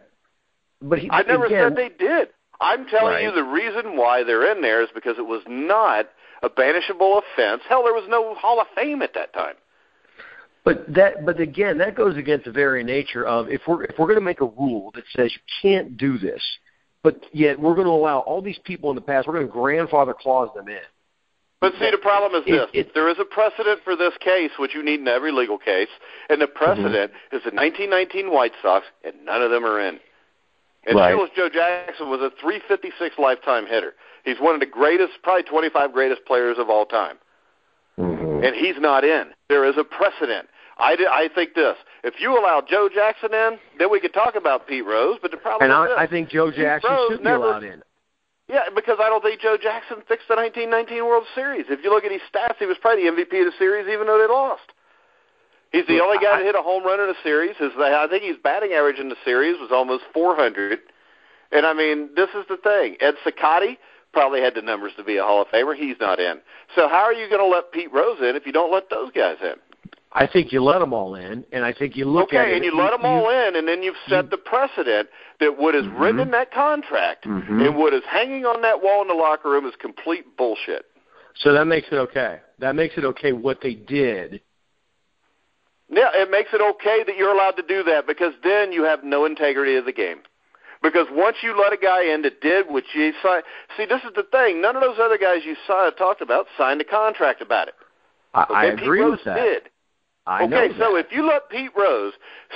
but he
I never
again,
said they did. I'm telling
Right.
you the reason why they're in there is because it was not a banishable offense. Hell, there was no Hall of Fame at that time.
But that, but again, that goes against the very nature of if we're if we're going to make a rule that says you can't do this, but yet we're going to allow all these people in the past, we're going to grandfather clause them in.
But see, the problem is this:
it-
there is a precedent for this case, which you need in every legal case, and the precedent is the 1919 White Sox, and none of them are in. And
Right.
Joe Jackson was a 356 lifetime hitter. He's one of the greatest, probably 25 greatest players of all time.
Mm-hmm.
and he's not in. There is a precedent. I, di- I think this: if you allow Joe Jackson in, then we could talk about Pete Rose. But the problem
And
is this.
I, I think Joe Jackson
Rose
should be
never-
allowed in.
yeah, because I don't think Joe Jackson fixed the 1919 World Series. If you look at his stats, he was probably the MVP of the series, even though they lost. He's the only guy
I-
to hit a home run in a series. His, I think his batting average in the series was almost 400. And I mean, this is the thing. Ed Cicotte probably had the numbers to be a Hall of Famer. He's not in. So how are you going to let Pete Rose in if you don't let those guys in?
I think you let them all in, and I think you look
okay,
at it.
and you let them all in, and then you've set the precedent that what is
Mhm.
written in that contract
Mhm.
and what is hanging on that wall in the locker room is complete bullshit.
So that makes it okay. That makes it okay what they did.
Yeah, it makes it okay that you're allowed to do that because then you have no integrity of the game. Because once you let a guy in that did what you signed, see, this is the thing. None of those other guys you saw, talked about signed a contract about it.
I,
Okay,
I agree with that.
Did.
I
okay, so if you let Pete Rose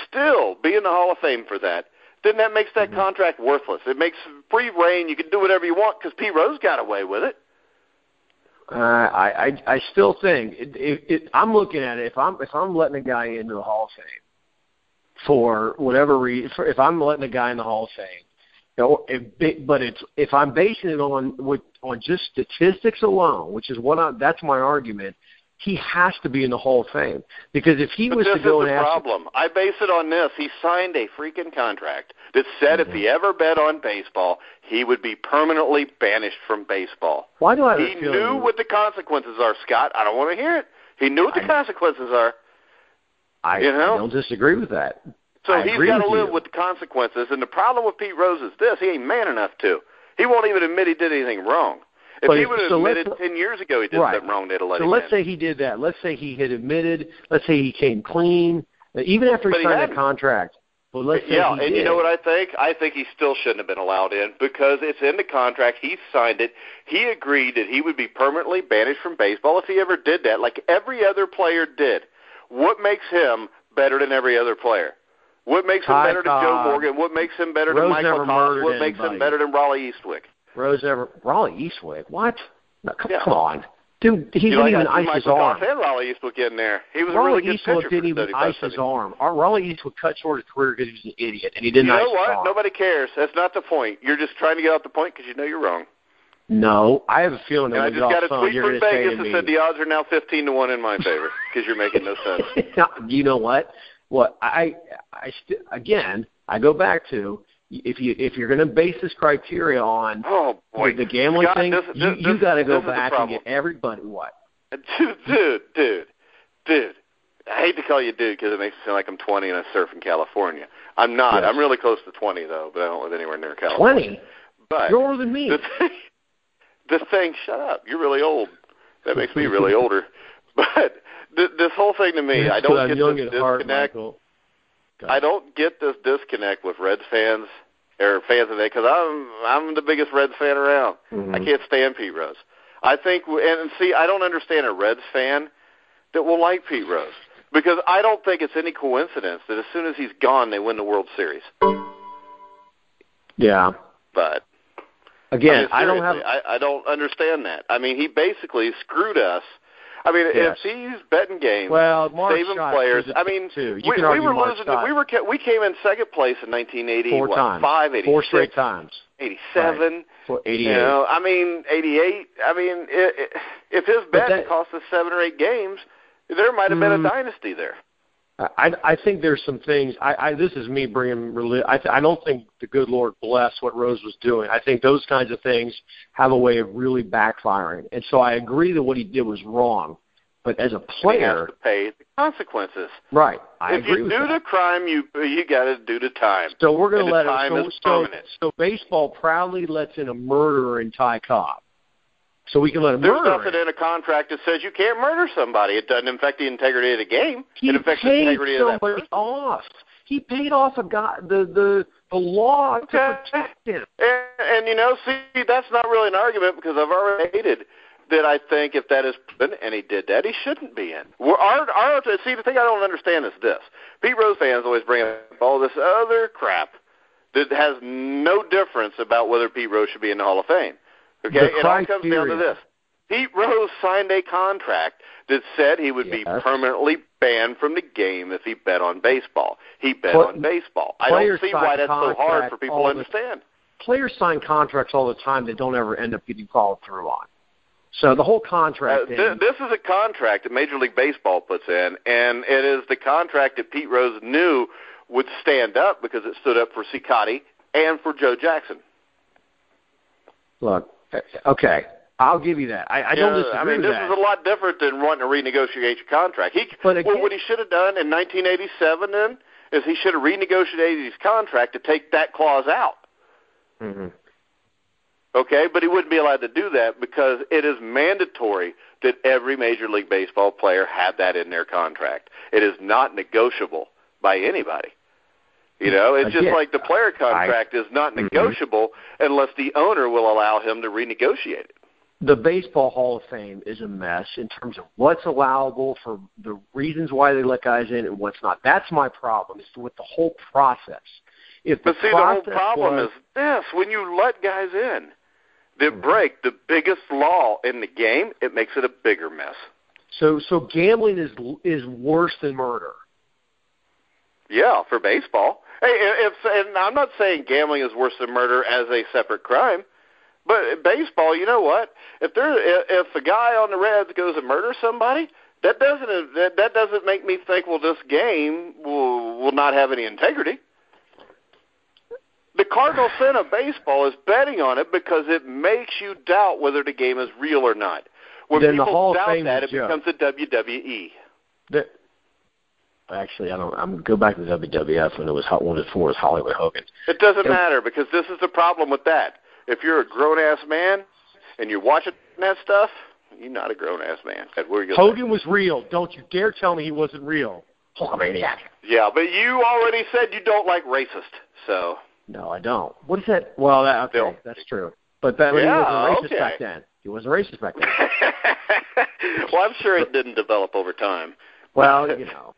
still be in the Hall of Fame for that, then that makes
Mm-hmm.
that contract worthless. It makes free reign. You can do whatever you want because Pete Rose got away with it.
Uh, I, I I still think it, it, it, I'm looking at it. If I'm if I'm letting a guy into the Hall of Fame for whatever reason, for, if I'm letting a guy in the Hall of Fame, you know, if, but it's if I'm basing it on with on just statistics alone, which is what I, that's my argument. He has to be in the Hall of Fame because if he
But
was to go and
the
ask,
problem. I base it on this. He signed a freaking contract that said if he ever bet on baseball, he would be permanently banished from baseball.
why do I
He knew what the consequences are, Scott. I don't want to hear it. He knew what the
I-
consequences are.
I,
you know?
I don't disagree with that.
So
I
he's got to live
you.
with the consequences. And the problem with Pete Rose is this: he ain't man enough to. He won't even admit he did anything wrong. If
But
he would have
so
admitted ten years ago he did
Right.
something wrong, they'd have let
So
him
let's
in.
say he did that. Let's say he had admitted. Let's say he came clean, even after he
But he
signed
hadn't.
contract. Well, let's say
yeah, and
did.
you know what I think? I think he still shouldn't have been allowed in because it's in the contract. He signed it. He agreed that he would be permanently banished from baseball if he ever did that, like every other player did. What makes him better than every other player? What makes him
Ty
better than Joe Morgan? What makes him better than
Rose
Michael
never
Cobb?
murdered
What makes
anybody.
him better than Rawly Eastwick?
Rose ever Rawly Eastwick? What? No, come,
Yeah.
come on, dude. He didn't even ice his arm.
And Rawly Eastwick in there. He was a
Rawly
really good
Eastwood
pitcher
didn't even
35,
ice his
70.
arm. Our Rawly Eastwood cut short his career because he was an idiot and he didn't
You know what? Nobody cares. That's not the point. You're just trying to get out the point because you know you're wrong.
No, I have a feeling that
I just got a tweet from
going to say
Vegas that said the odds are now 15 to 1 in my favor because you're making no sense. *laughs*
you know what? What I I st- again I go back to if you if you're going to base this criteria on
Oh, boy.
the, gambling thing,
this,
you
this,
you
this-
got to go
this is the
back and get everybody what. *laughs*
Dude, dude, dude, dude. I hate to call you dude because it makes it sound like I'm 20 and I surf in California. I'm not.
Yes.
I'm really close to 20 though, but I don't live anywhere near California.
Twenty?
But
You're older than me.
the thing, *laughs* the thing, shut up. You're really old. That makes me really *laughs* older. But th- this whole thing to me, I don't get this
heart,
disconnect.
Go
I don't get this disconnect with Reds fans or fans of it because I'm I'm the biggest Reds fan around.
Mhm.
I can't stand Pete Rose. I think, and and see, I don't understand a Reds fan that will like Pete Rose because I don't think it's any coincidence that as soon as he's gone, they win the World Series.
Yeah.
But
again,
I,
mean, I don't have.
I, I don't understand that. I mean, he basically screwed us. I mean,
yes.
if he's betting games,
well, Mark
saving players. I mean,
too. You
we,
can
we were
Mark
losing.
Scott
We were we came in second place in 1980.
four
what,
times,
five, 86,
four straight times,
87.
Right. For 88.
You know, I mean, 88. I mean, it, it, if his bet cost us seven or eight games, there might have been
Mm.
a dynasty there.
I I think there's some things. I, I this is me bringing. reli- I th- I don't think the good Lord bless what Rose was doing. I think those kinds of things have a way of really backfiring. And so I agree that what he did was wrong. But as a
He
player,
to pay the consequences.
right? I
if
agree
you
with
do
that.
the crime, you you got to do the time.
So we're going to let
time
him.
is
So, so, so baseball proudly lets in a murderer in Ty Cobb. So we can let him
There's
murder
nothing
him.
in a contract that says you can't murder somebody. It doesn't affect the integrity of the game.
He
it affects the integrity of that person.
off. He paid off a guy. The the the law to protect him.
And, and you know, see, that's not really an argument because I've already stated that I think if that is and he did that, he shouldn't be in. We're, our, our, see, the thing I don't understand is this: Pete Rose fans always bring up all this other crap that has no difference about whether Pete Rose should be in the Hall of Fame. Okay, it all comes down to this: Pete Rose signed a contract that said he would be permanently banned from the game if he bet on baseball. He bet
Pl-
on baseball. I don't see why that's so hard for people to
the-
understand.
Players sign contracts all the time that don't ever end up getting followed through on. So the whole
Uh,
contract
th-
thing.
this is a contract that Major League Baseball puts in, and it is the contract that Pete Rose knew would stand up because it stood up for Cicotte and for Joe Jackson.
Look, uh, okay, I'll give you that. I, I don't disagree
I mean, this
that.
is a lot different than wanting to renegotiate your contract. He,
But
well, what he should have done in 1987 then is he should have renegotiated his contract to take that clause out.
hmm
Okay, but he wouldn't be allowed to do that because it is mandatory that every Major League Baseball player have that in their contract. It is not negotiable by anybody. You know, it's just like the player contract is not
Mhm.
negotiable unless the owner will allow him to renegotiate it.
The Baseball Hall of Fame is a mess in terms of what's allowable for the reasons why they let guys in and what's not. That's my problem. Is with the whole process. If the
But see, the whole problem
was,
is this: when you let guys in that
Mhm.
break the biggest law in the game, it makes it a bigger mess.
so so gambling is is worse than murder.
Yeah, for baseball. Hey, if and I'm not saying gambling is worse than murder as a separate crime, but baseball, you know what? If there if a guy on the Reds goes and murders somebody, that doesn't that, that doesn't make me think well this game will will not have any integrity. The cardinal sin of baseball is betting on it because it makes you doubt whether the game is real or not. When
Then the
people
Hall of
doubt
Fame
that, it becomes a. WWE.
The, actually, I don't. I'm go back to WWF when it was hot when it was Hollywood Hogan.
It doesn't
Yep.
matter because this is the problem with that. If you're a grown ass man and you're watching that stuff, you're not a grown ass man. That's where you
Hogan was real. Don't you dare tell me he wasn't real. Hulkamaniac.
Yeah, but you already said you don't like racist, so
No, I don't. What is that? Well, that, okay, that's true. But that,
Yeah,
he wasn't racist
okay.
back then. He wasn't racist back then. *laughs*
well, I'm sure it didn't develop over time.
well, you know,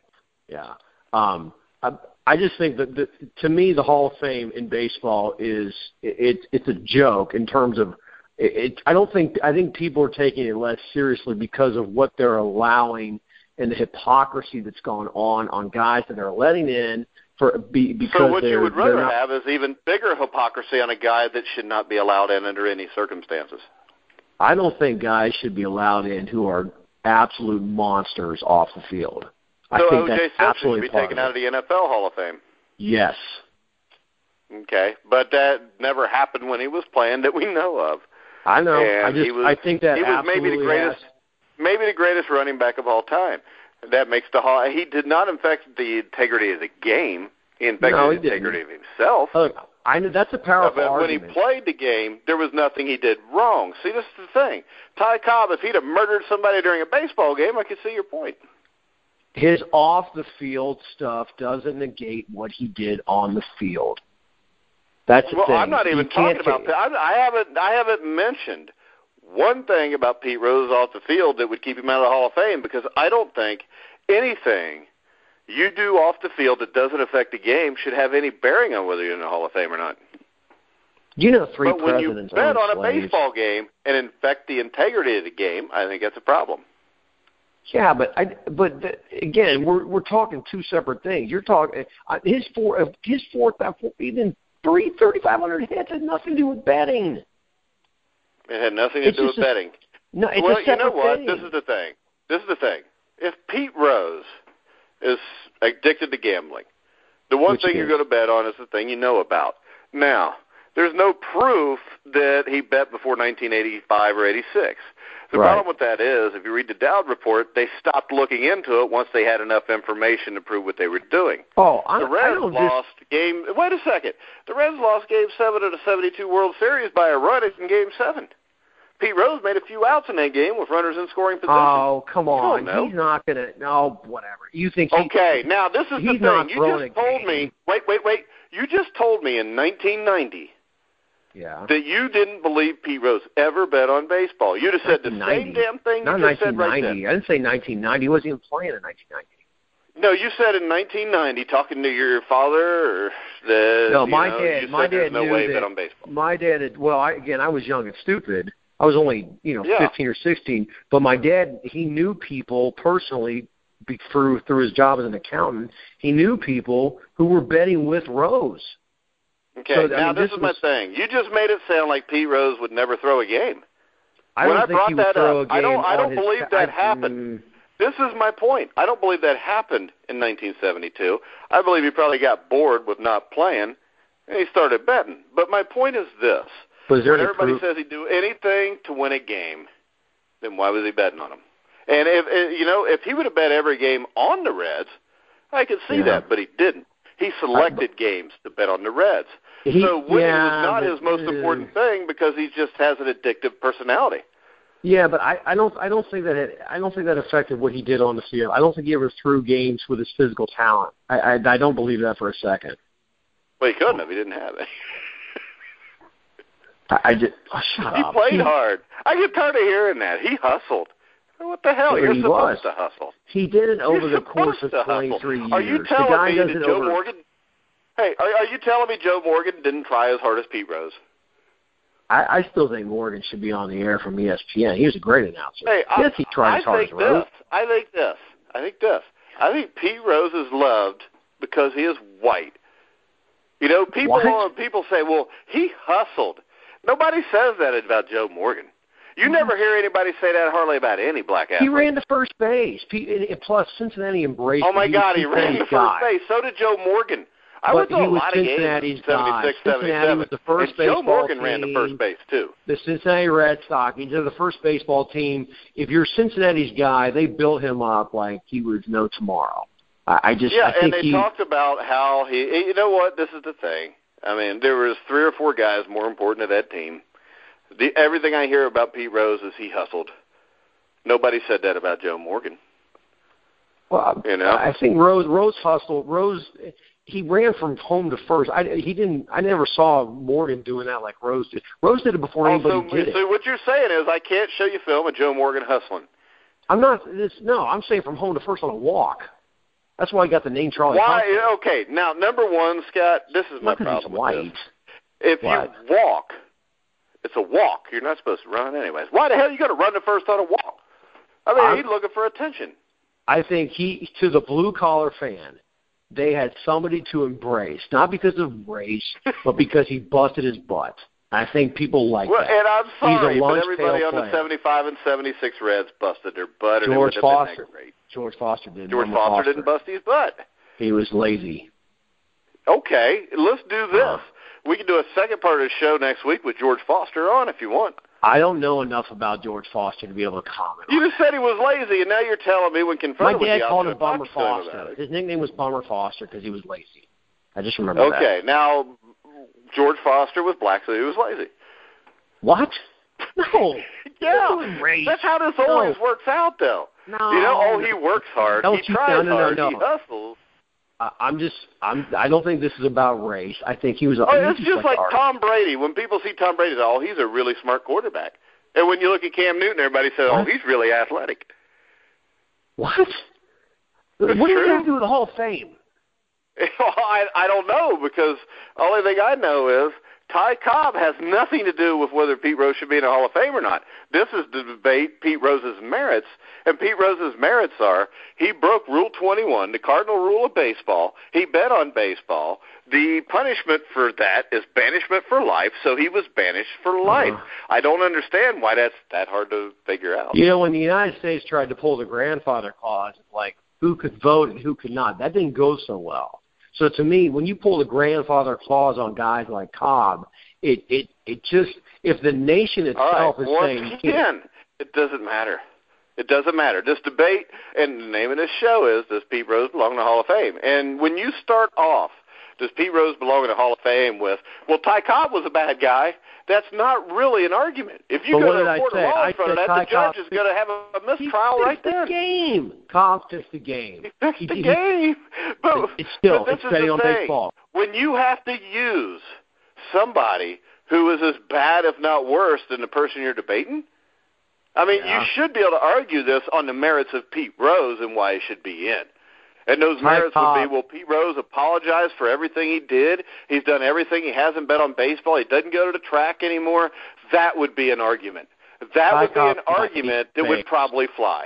yeah. Um, I, I just think that the, to me, the Hall of Fame in baseball is it, it's a joke in terms of it, it. I don't think I think people are taking it less seriously because of what they're allowing and the hypocrisy that's gone on on guys that they're letting in for be, because
So what you would rather
not,
have is even bigger hypocrisy on a guy that should not be allowed in under any circumstances.
I don't think guys should be allowed in who are absolute monsters off the field. I
so
think
O.J. Simpson should be taken out of the NFL Hall of Fame.
Yes.
Okay, but that never happened when he was playing that we know of.
I know. I just
was-
I think that
he was maybe the greatest-
has-
maybe the greatest running back of all time. That makes the Hall. He did not affect the integrity of the game. He infected
No, he
the integrity
didn't.
of himself.
Look, I know that's a powerful
but when he played the game, there was nothing he did wrong. See, this is the thing. Ty Cobb, if he'd have murdered somebody during a baseball game, I could see your point.
His off the field stuff doesn't negate what he did on the field. That's the
Well. I'm not even
can't
talking about that. I, I haven't. I haven't mentioned one thing about Pete Rose off the field that would keep him out of the Hall of Fame because I don't think anything you do off the field that doesn't affect the game should have any bearing on whether you're in the Hall of Fame or not.
You know, three
but when you bet on a baseball game and infect the integrity of the game, I think that's a problem.
Yeah, but I but the, again, we're we're talking two separate things. You're talking uh, his four uh, his fourth four, even three thirty five hundred hits had nothing to do with betting.
It had nothing to
It's
do with
a-
betting.
No, it's
well,
a
you know what?
thing.
This is the thing. This is the thing. If Pete Rose is addicted to gambling, the one
Which
thing you're going to bet on is the thing you know about. Now, there's no proof that he bet before 1985 or 86. The
Right.
problem with that is, if you read the Dowd report, they stopped looking into it once they had enough information to prove what they were doing.
oh, I,
The
I
Reds
don't
lost game. Wait a second. The Reds lost Game Seven of the '72 World Series by a run in Game Seven. Pete Rose made a few outs in that game with runners in scoring position.
oh, come on. He's not gonna. No, whatever. You think? He,
Okay, now this is the thing. You just told
game.
me. Wait, wait, wait. You just told me in 1990
Yeah.
that you didn't believe Pete Rose ever bet on baseball. You'd have said the same damn thing you
Not
just said right
1990.
then.
I didn't say 1990. He wasn't even playing in 1990.
No, you said in 1990, talking to your father, or that
No,
you
my
know,
dad-
you
my
said
dad
no
knew
way
that-
bet on baseball.
My dad had well, I again I was young and stupid. I was only, you know,
Yeah.
15 or 16, but my dad he knew people personally be, through through his job as an accountant. He knew people who were betting with Rose.
Okay,
So, I
now
mean,
this,
this
is my
was-
thing. You just made it sound like Pete Rose would never throw a game.
I
When I
think
brought
he would
that
throw
up,
a
I don't- I don't believe that
I-
happened.
mm,
This is my point. I don't believe that happened in 1972. I believe he probably got bored with not playing, and he started betting. But my point is this:
Was there
when everybody
proof?
says he'd do anything to win a game, then why was he betting on them? And if if- you know, if he would have bet every game on the Reds, I could see
Yeah.
that, but he didn't. He selected games to bet on the Reds.
He-
so winning
yeah,
was not
but,
his most important thing because he just has an addictive personality.
Yeah, but I, I don't I don't think that it, I don't think that affected what he did on the field. I don't think he ever threw games with his physical talent. I I, I don't believe that for a second.
Well, he couldn't have. He didn't have it. *laughs*
I, I just oh, shut
he
up.
played
he,
hard. I get tired of hearing that. He hustled. What the hell? You're
he
supposed
was.
to hustle.
He did it over
You're
the course of
supposed to hustle.
23 years.
Are you telling me that Joe
over.
Morgan? Hey, are, are you telling me Joe Morgan didn't try as hard as Pete Rose?
I, I still think Morgan should be on the air from ESPN. He was a great announcer.
Hey,
yes,
I,
he tried
I
as hard
think
as Rose.
this. I think this. I think this. I think Pete Rose is loved because he is white. You know, people
What?
people say, "Well, he hustled." Nobody says that about Joe Morgan. You mm-hmm. never hear anybody say that hardly about any black athlete.
He ran to first base. Pe- and- and Plus, Cincinnati embraced
Oh my. God,
was
he ran to first
guy.
base. So did Joe Morgan. I
But he
a
was
lot of games
Cincinnati's
in
guy. Cincinnati was the first
and Joe
baseball
Morgan ran
the
first base too.
The Cincinnati Red Sox. He's the first baseball team. If you're Cincinnati's guy, they built him up like he was no tomorrow. I, I just,
Yeah,
I think
and they
he.
talked about how he. Eh, you know what? This is the thing. I mean, there was three or four guys more important to that team. The, everything I hear about Pete Rose is he hustled. Nobody said that about Joe Morgan.
Well,
You know?
I think Rose Rose hustled. Rose he ran from home to first. I he didn't. I never saw Morgan doing that like Rose did. Rose did it before
Oh,
anybody
so,
did it.
so what you're saying is I can't show you film of Joe Morgan hustling.
I'm not. This, no, I'm saying from home to first on a walk. That's why I got the name Charlie.
Why? Okay, now number one, Scott. This is my
Not he's
problem with
white.
If
What?
you walk, it's a walk. You're not supposed to run anyways. Why the hell are you going to run the first on a walk? I mean,
I'm-
he's looking for attention.
I think he to the blue collar fan, they had somebody to embrace, not because of race, but *laughs* because he busted his butt. I think people like
Well,
that.
and I'm sorry,
He's a
but everybody on the 75 and 76 Reds busted their butt, and
George
it would have been
Foster. George Foster did.
George
Norman
Foster, didn't bust his butt.
He was lazy.
Okay, let's do this.
Uh.
we can do a second part of the show next week with George Foster on if you want.
I don't know enough about George Foster to be able to comment.
You just said he was lazy, and now you're telling me when.
My
confronted with
dad
the
called him Bummer
talk to him about
Foster. His nickname was Bummer Foster because he was lazy. I just remember
Okay,
that.
now George Foster was black, so he was lazy.
What? *laughs* No.
Yeah, that's how this
No.
always works out, though.
No.
You know, oh, he works hard,
Don't
he tries
no, no, no,
hard, he hustles.
I- I'm just. I'm. I don't think this is about race. I think he was. A,
Oh, it's just like
art.
Tom Brady. When people see Tom Brady, they say, oh, he's a really smart quarterback. And when you look at Cam Newton, everybody says, oh, he's really athletic.
What? What are you going to do with the Hall of Fame? *laughs*
I I don't know because the only thing I know is Ty Cobb has nothing to do with whether Pete Rose should be in the Hall of Fame or not. This is the debate Pete Rose's merits, and Pete Rose's merits are he broke Rule 21, the cardinal rule of baseball. He bet on baseball. The punishment for that is banishment for life, so he was banished for life. Uh-huh. I don't understand why that's that hard to figure out.
You know, when the United States tried to pull the grandfather clause, like who could vote and who could not, that didn't go so well. So to me, when you pull the grandfather clause on guys like Cobb, it it it just if the nation itself
right.
is
Once
saying
again, it doesn't matter. It doesn't matter. This debate and the name of this show is Does Pete Rose belong in the Hall of Fame? And when you start off, does Pete Rose belong in the Hall of Fame with, well, Ty Cobb was a bad guy, that's not really an argument. If you
but
go to
a
court of law in front of that,
Ty
the judge
Cobb
is going to have a, mistrial right
the
there.
game. Cobb fixed the game.
He fixed
he,
the
he,
game. But,
it's still
but this
it's
is
betting
the
on
thing.
baseball.
When you have to use somebody who is as bad, if not worse, than the person you're debating, I mean,
Yeah.
you should be able to argue this on the merits of Pete Rose and why he should be in. And those merits would be, well, Pete Rose apologized for everything he did. He's done everything. He hasn't bet on baseball. He doesn't go to the track anymore. That would be an argument. That
Ty
would be an argument that would probably fly.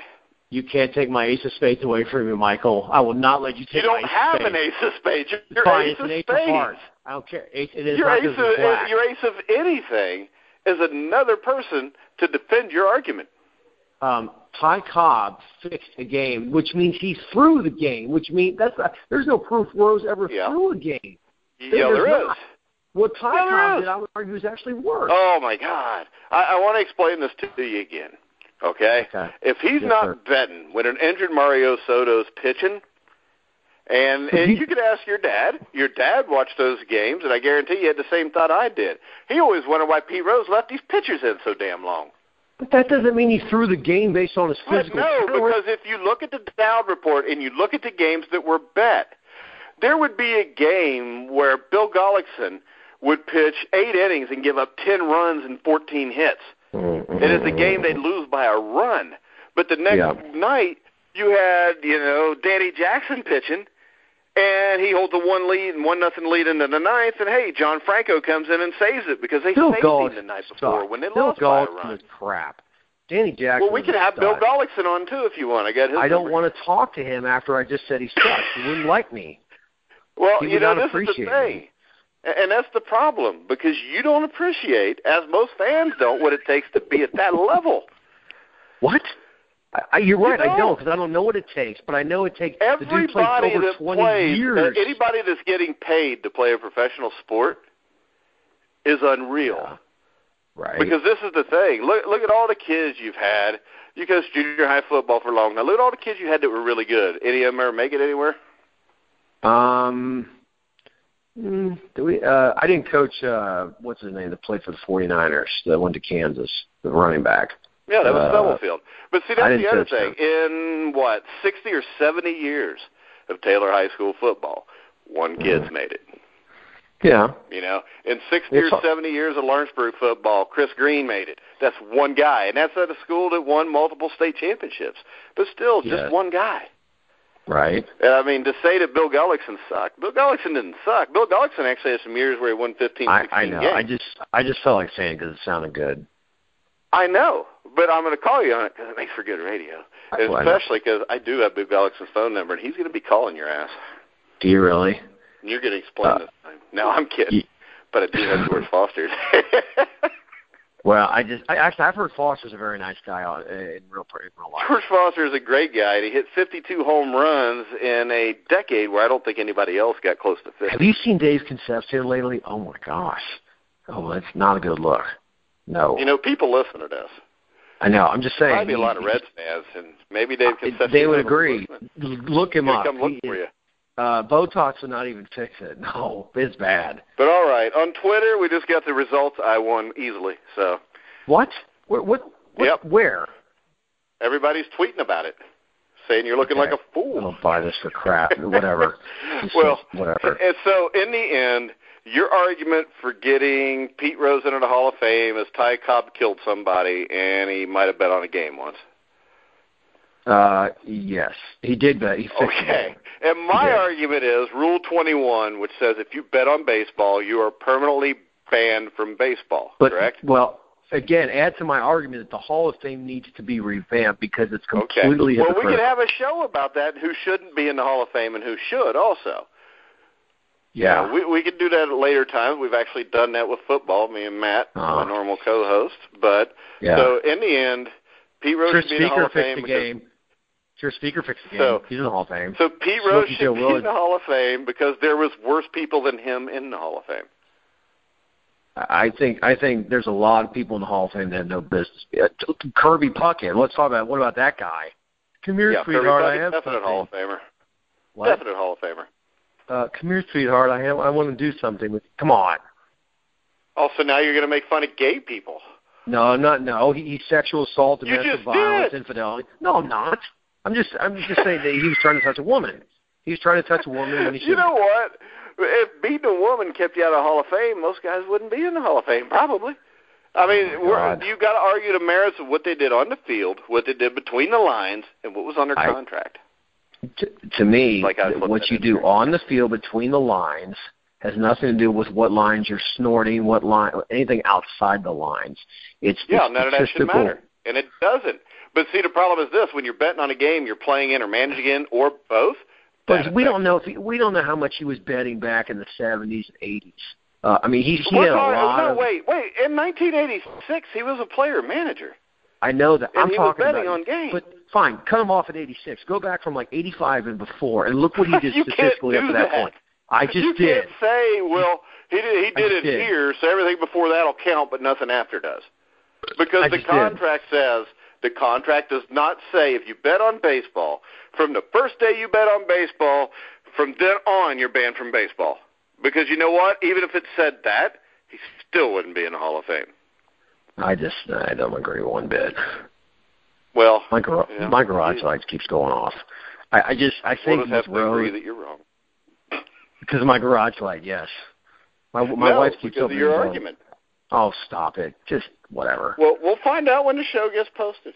You can't take my ace of spades away from me, Michael. I will not let you take
You don't
my ace
have
of
an
spades.
ace of spades. You're, you're
Fine,
ace
it's
of
an ace
spades.
of hearts. I don't care. Ace, it is
Your ace of
black.
your ace of anything is another person to defend your argument.
um, Ty Cobb fixed a game, which means he threw the game, which means that's not, there's no proof Rose ever
Yeah.
threw a game.
Yeah, there
There's
is.
not. What Ty
Yeah,
Cobb did, I would argue, is actually worse.
Oh my God! I, I want to explain this to you again. Okay?
Okay.
If he's
Yes,
not
sir.
betting when an injured Mario Soto's pitching, and, and you could ask your dad. Your dad watched those games, and I guarantee you had the same thought I did. He always wondered why Pete Rose left these pitchers in so damn long.
But that doesn't mean he threw the game based on his
But
physical
no,
power.
because if you look at the Dowd report and you look at the games that were bet, there would be a game where Bill Gullickson would pitch eight innings and give up ten runs and fourteen hits. Mm-hmm. It is a game they'd lose by a run. But the next
Yeah.
night, you had you know Danny Jackson pitching, and he holds a one lead and one nothing lead into the ninth. And hey, John Franco comes in and saves it because they
Bill
saved
Gullickson
him the night before
sucked.
when they
Bill
lost by a
Gullickson
run.
crap. Danny Jackson.
Well, we could have Bill. Gullickson on too if you want. I got his.
I don't
number.
want to talk to him after I just said he sucks. He wouldn't like me.
Well,
He
you know, this is the thing.
me.
And that's the problem because you don't appreciate, as most fans don't, what it takes to be at that level.
What? I, I, you're right. I
don't.
because I don't know what it takes, but I know it takes. the dude played
Everybody
over
that
20
plays,
years.
uh, anybody that's getting paid to play a professional sport is unreal.
Yeah. Right.
Because this is the thing. Look, look at all the kids you've had. You coached junior high football for long. Now look at all the kids you had that were really good. Any of them ever make it anywhere?
Um, mm, do we? Uh, I didn't coach. Uh, what's his name? That played for the 49ers. That went to Kansas. The running back.
Yeah, that was
Uh,
Stubblefield. But see, that's the other thing. In what sixty or seventy years of Taylor High School football, one kid's made it.
Yeah.
You know, in sixty
It's
or seventy years of Lawrenceburg football, Chris Green made it. That's one guy, and that's at a school that won multiple state championships. But still, just
Yeah.
one guy.
Right.
And I mean, to say that Bill Gullickson sucked, Bill Gullickson didn't suck. Bill Gullickson actually had some years where he won 15,
I,
16
I know.
games.
I just I just felt like saying because it sounded good.
I know, but I'm going to call you on it because it makes for good radio, and especially because I do have Bill Gullickson's phone number, and he's going to be calling your ass.
Do you really?
And you're going to explain
Uh,
this time. No, I'm kidding,
ye-
but I do have George *laughs* Foster's. *laughs*
Well, I just I, actually I've heard Foster's a very nice guy uh, in real in real life.
George Foster is a great guy, and he hit 52 home runs in a decade where I don't think anybody else got close to 50.
Have you seen Dave Concepcion lately? Oh my gosh. Oh, that's not a good look. No.
You know, people listen to this.
I know. I'm just saying.
Probably a lot of Reds fans, and maybe Dave Concepcion.
They would agree. Look him up.
come look
He-
for you.
Uh, Botox would not even fix it. *laughs* No, it's bad.
But all right, on Twitter, we just got the results. I won easily, so
What? What? What? what
Yep.
Where?
everybody's tweeting about it, saying you're looking
Okay.
like a fool.
don't buy this for crap. Whatever. *laughs*
Well,
whatever.
And so in the end, your argument for getting Pete Rose into the Hall of Fame is Ty Cobb killed somebody and he might have bet on a game once.
Uh, yes, he did bet. He
Okay.
it.
And my argument is Rule 21, which says if you bet on baseball, you are permanently banned from baseball.
But
correct?
well, again, add to my argument that the Hall of Fame needs to be revamped because it's completely. Okay.
Well, we could have a show about that. Who shouldn't be in the Hall of Fame and who should also.
Yeah.
We we could do that at later times. We've actually done that with football, me and Matt,
Uh-huh.
my normal co-host. But
yeah.
so in the end, Pete Rose should be in the Hall
speaker
of Fame
the
because
game. Sure, speaker fixed the game.
So-
He's in the Hall of Fame.
so Pete
Smokey
Rose
Joe
should be
Willis.
in the Hall of Fame because there was worse people than him in the Hall of Fame.
I think I think there's a lot of people in the Hall of Fame that have no business. Uh, Kirby Puckett. Let's talk about what about that guy? Come here,
yeah, Kirby
sweetheart. I
Puckett,
have
definite
something.
Hall of Famer.
What?
Definite Hall of Famer.
Uh, come here, sweetheart. I have, I want to do something with. you. Come on.
Also, now you're going to make fun of gay people.
No, I'm not no. He, he's sexual assault, domestic violence,
did.
infidelity. No, I'm not. I'm just I'm just saying that he was trying to touch a woman. He was trying to touch a woman when he *laughs*
you know what? If beating a woman kept you out of the Hall of Fame, most guys wouldn't be in the Hall of Fame, probably. I mean,
Oh,
we're, you got to argue the merits of what they did on the field, what they did between the lines, and what was under
I-
contract.
To, to me,
Like I
th-
flipped
what you do on the field between the lines has nothing to do with what lines you're snorting, what line, anything outside the lines. It's
Yeah, none of that should matter, and it doesn't. But see, the problem is this: when you're betting on a game, you're playing in or managing in, or both.
But we don't know if he, we don't know how much he was betting back in the 70s and 80s. Uh, I mean, he he had a lot
no,
of.
wait, wait. In 1986, he was a player manager.
I know that.
And
I'm
he was
talking
betting
about.
on games.
But fine, cut him off at 86. Go back from like 85 and before, and look what he *laughs* did statistically up to that,
that.
point. I just
you
did.
can't say, well, he did, he did it
did.
here, so everything before that'll count, but nothing after does. Because
I
the
just did.
contract says the contract does not say if you bet on baseball from the first day you bet on baseball, from then on you're banned from baseball. Because you know what? Even if it said that, he still wouldn't be in the Hall of Fame.
I just I don't agree one bit.
Well,
My gar-
yeah,
my garage lights keeps going off. I, I just I
we'll
think
have
with
to agree that you're wrong.
because of my garage light. Yes, my my
no,
wife keeps
because of
opening
your argument.
Oh, stop it! Just whatever.
Well, we'll find out when the show gets posted.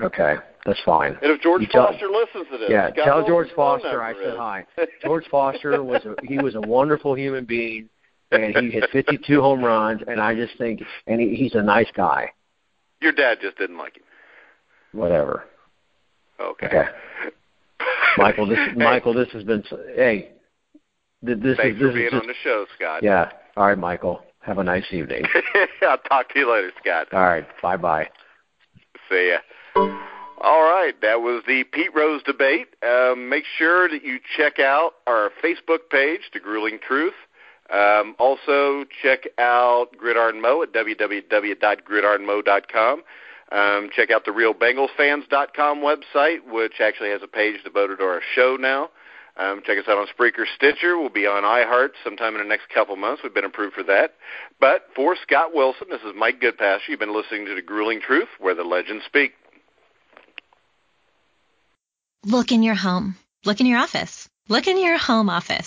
Okay, that's fine.
And if George
You tell-
Foster listens to this,
Yeah, tell George Foster I said hi. *laughs* George Foster was a, he was a wonderful human being, and he hit 52 home runs. And I just think, and he, he's a nice guy.
Your dad just didn't like him.
Whatever.
Okay.
Okay. *laughs* Michael, this
Hey,
Michael, this has been hey. th- This
thanks
is
for being
is just
on the show, Scott.
yeah. All right, Michael. Have a nice evening. *laughs*
I'll talk to you later, Scott.
All right. Bye bye.
See ya. All right, that was the Pete Rose debate. Um, make sure that you check out our Facebook page, The Grueling Truth. Um, also, check out Gridiron Mo at www.gridironmo.com. Um, check out the RealBengalsFans.com website, which actually has a page devoted to our show now. Um, check us out on Spreaker Stitcher. We'll be on iHeart sometime in the next couple months. We've been approved for that. But for Scott Wilson, this is Mike Goodpaster. You've been listening to The Grueling Truth, where the legends speak.
Look in your home. Look in your office. Look in your home office.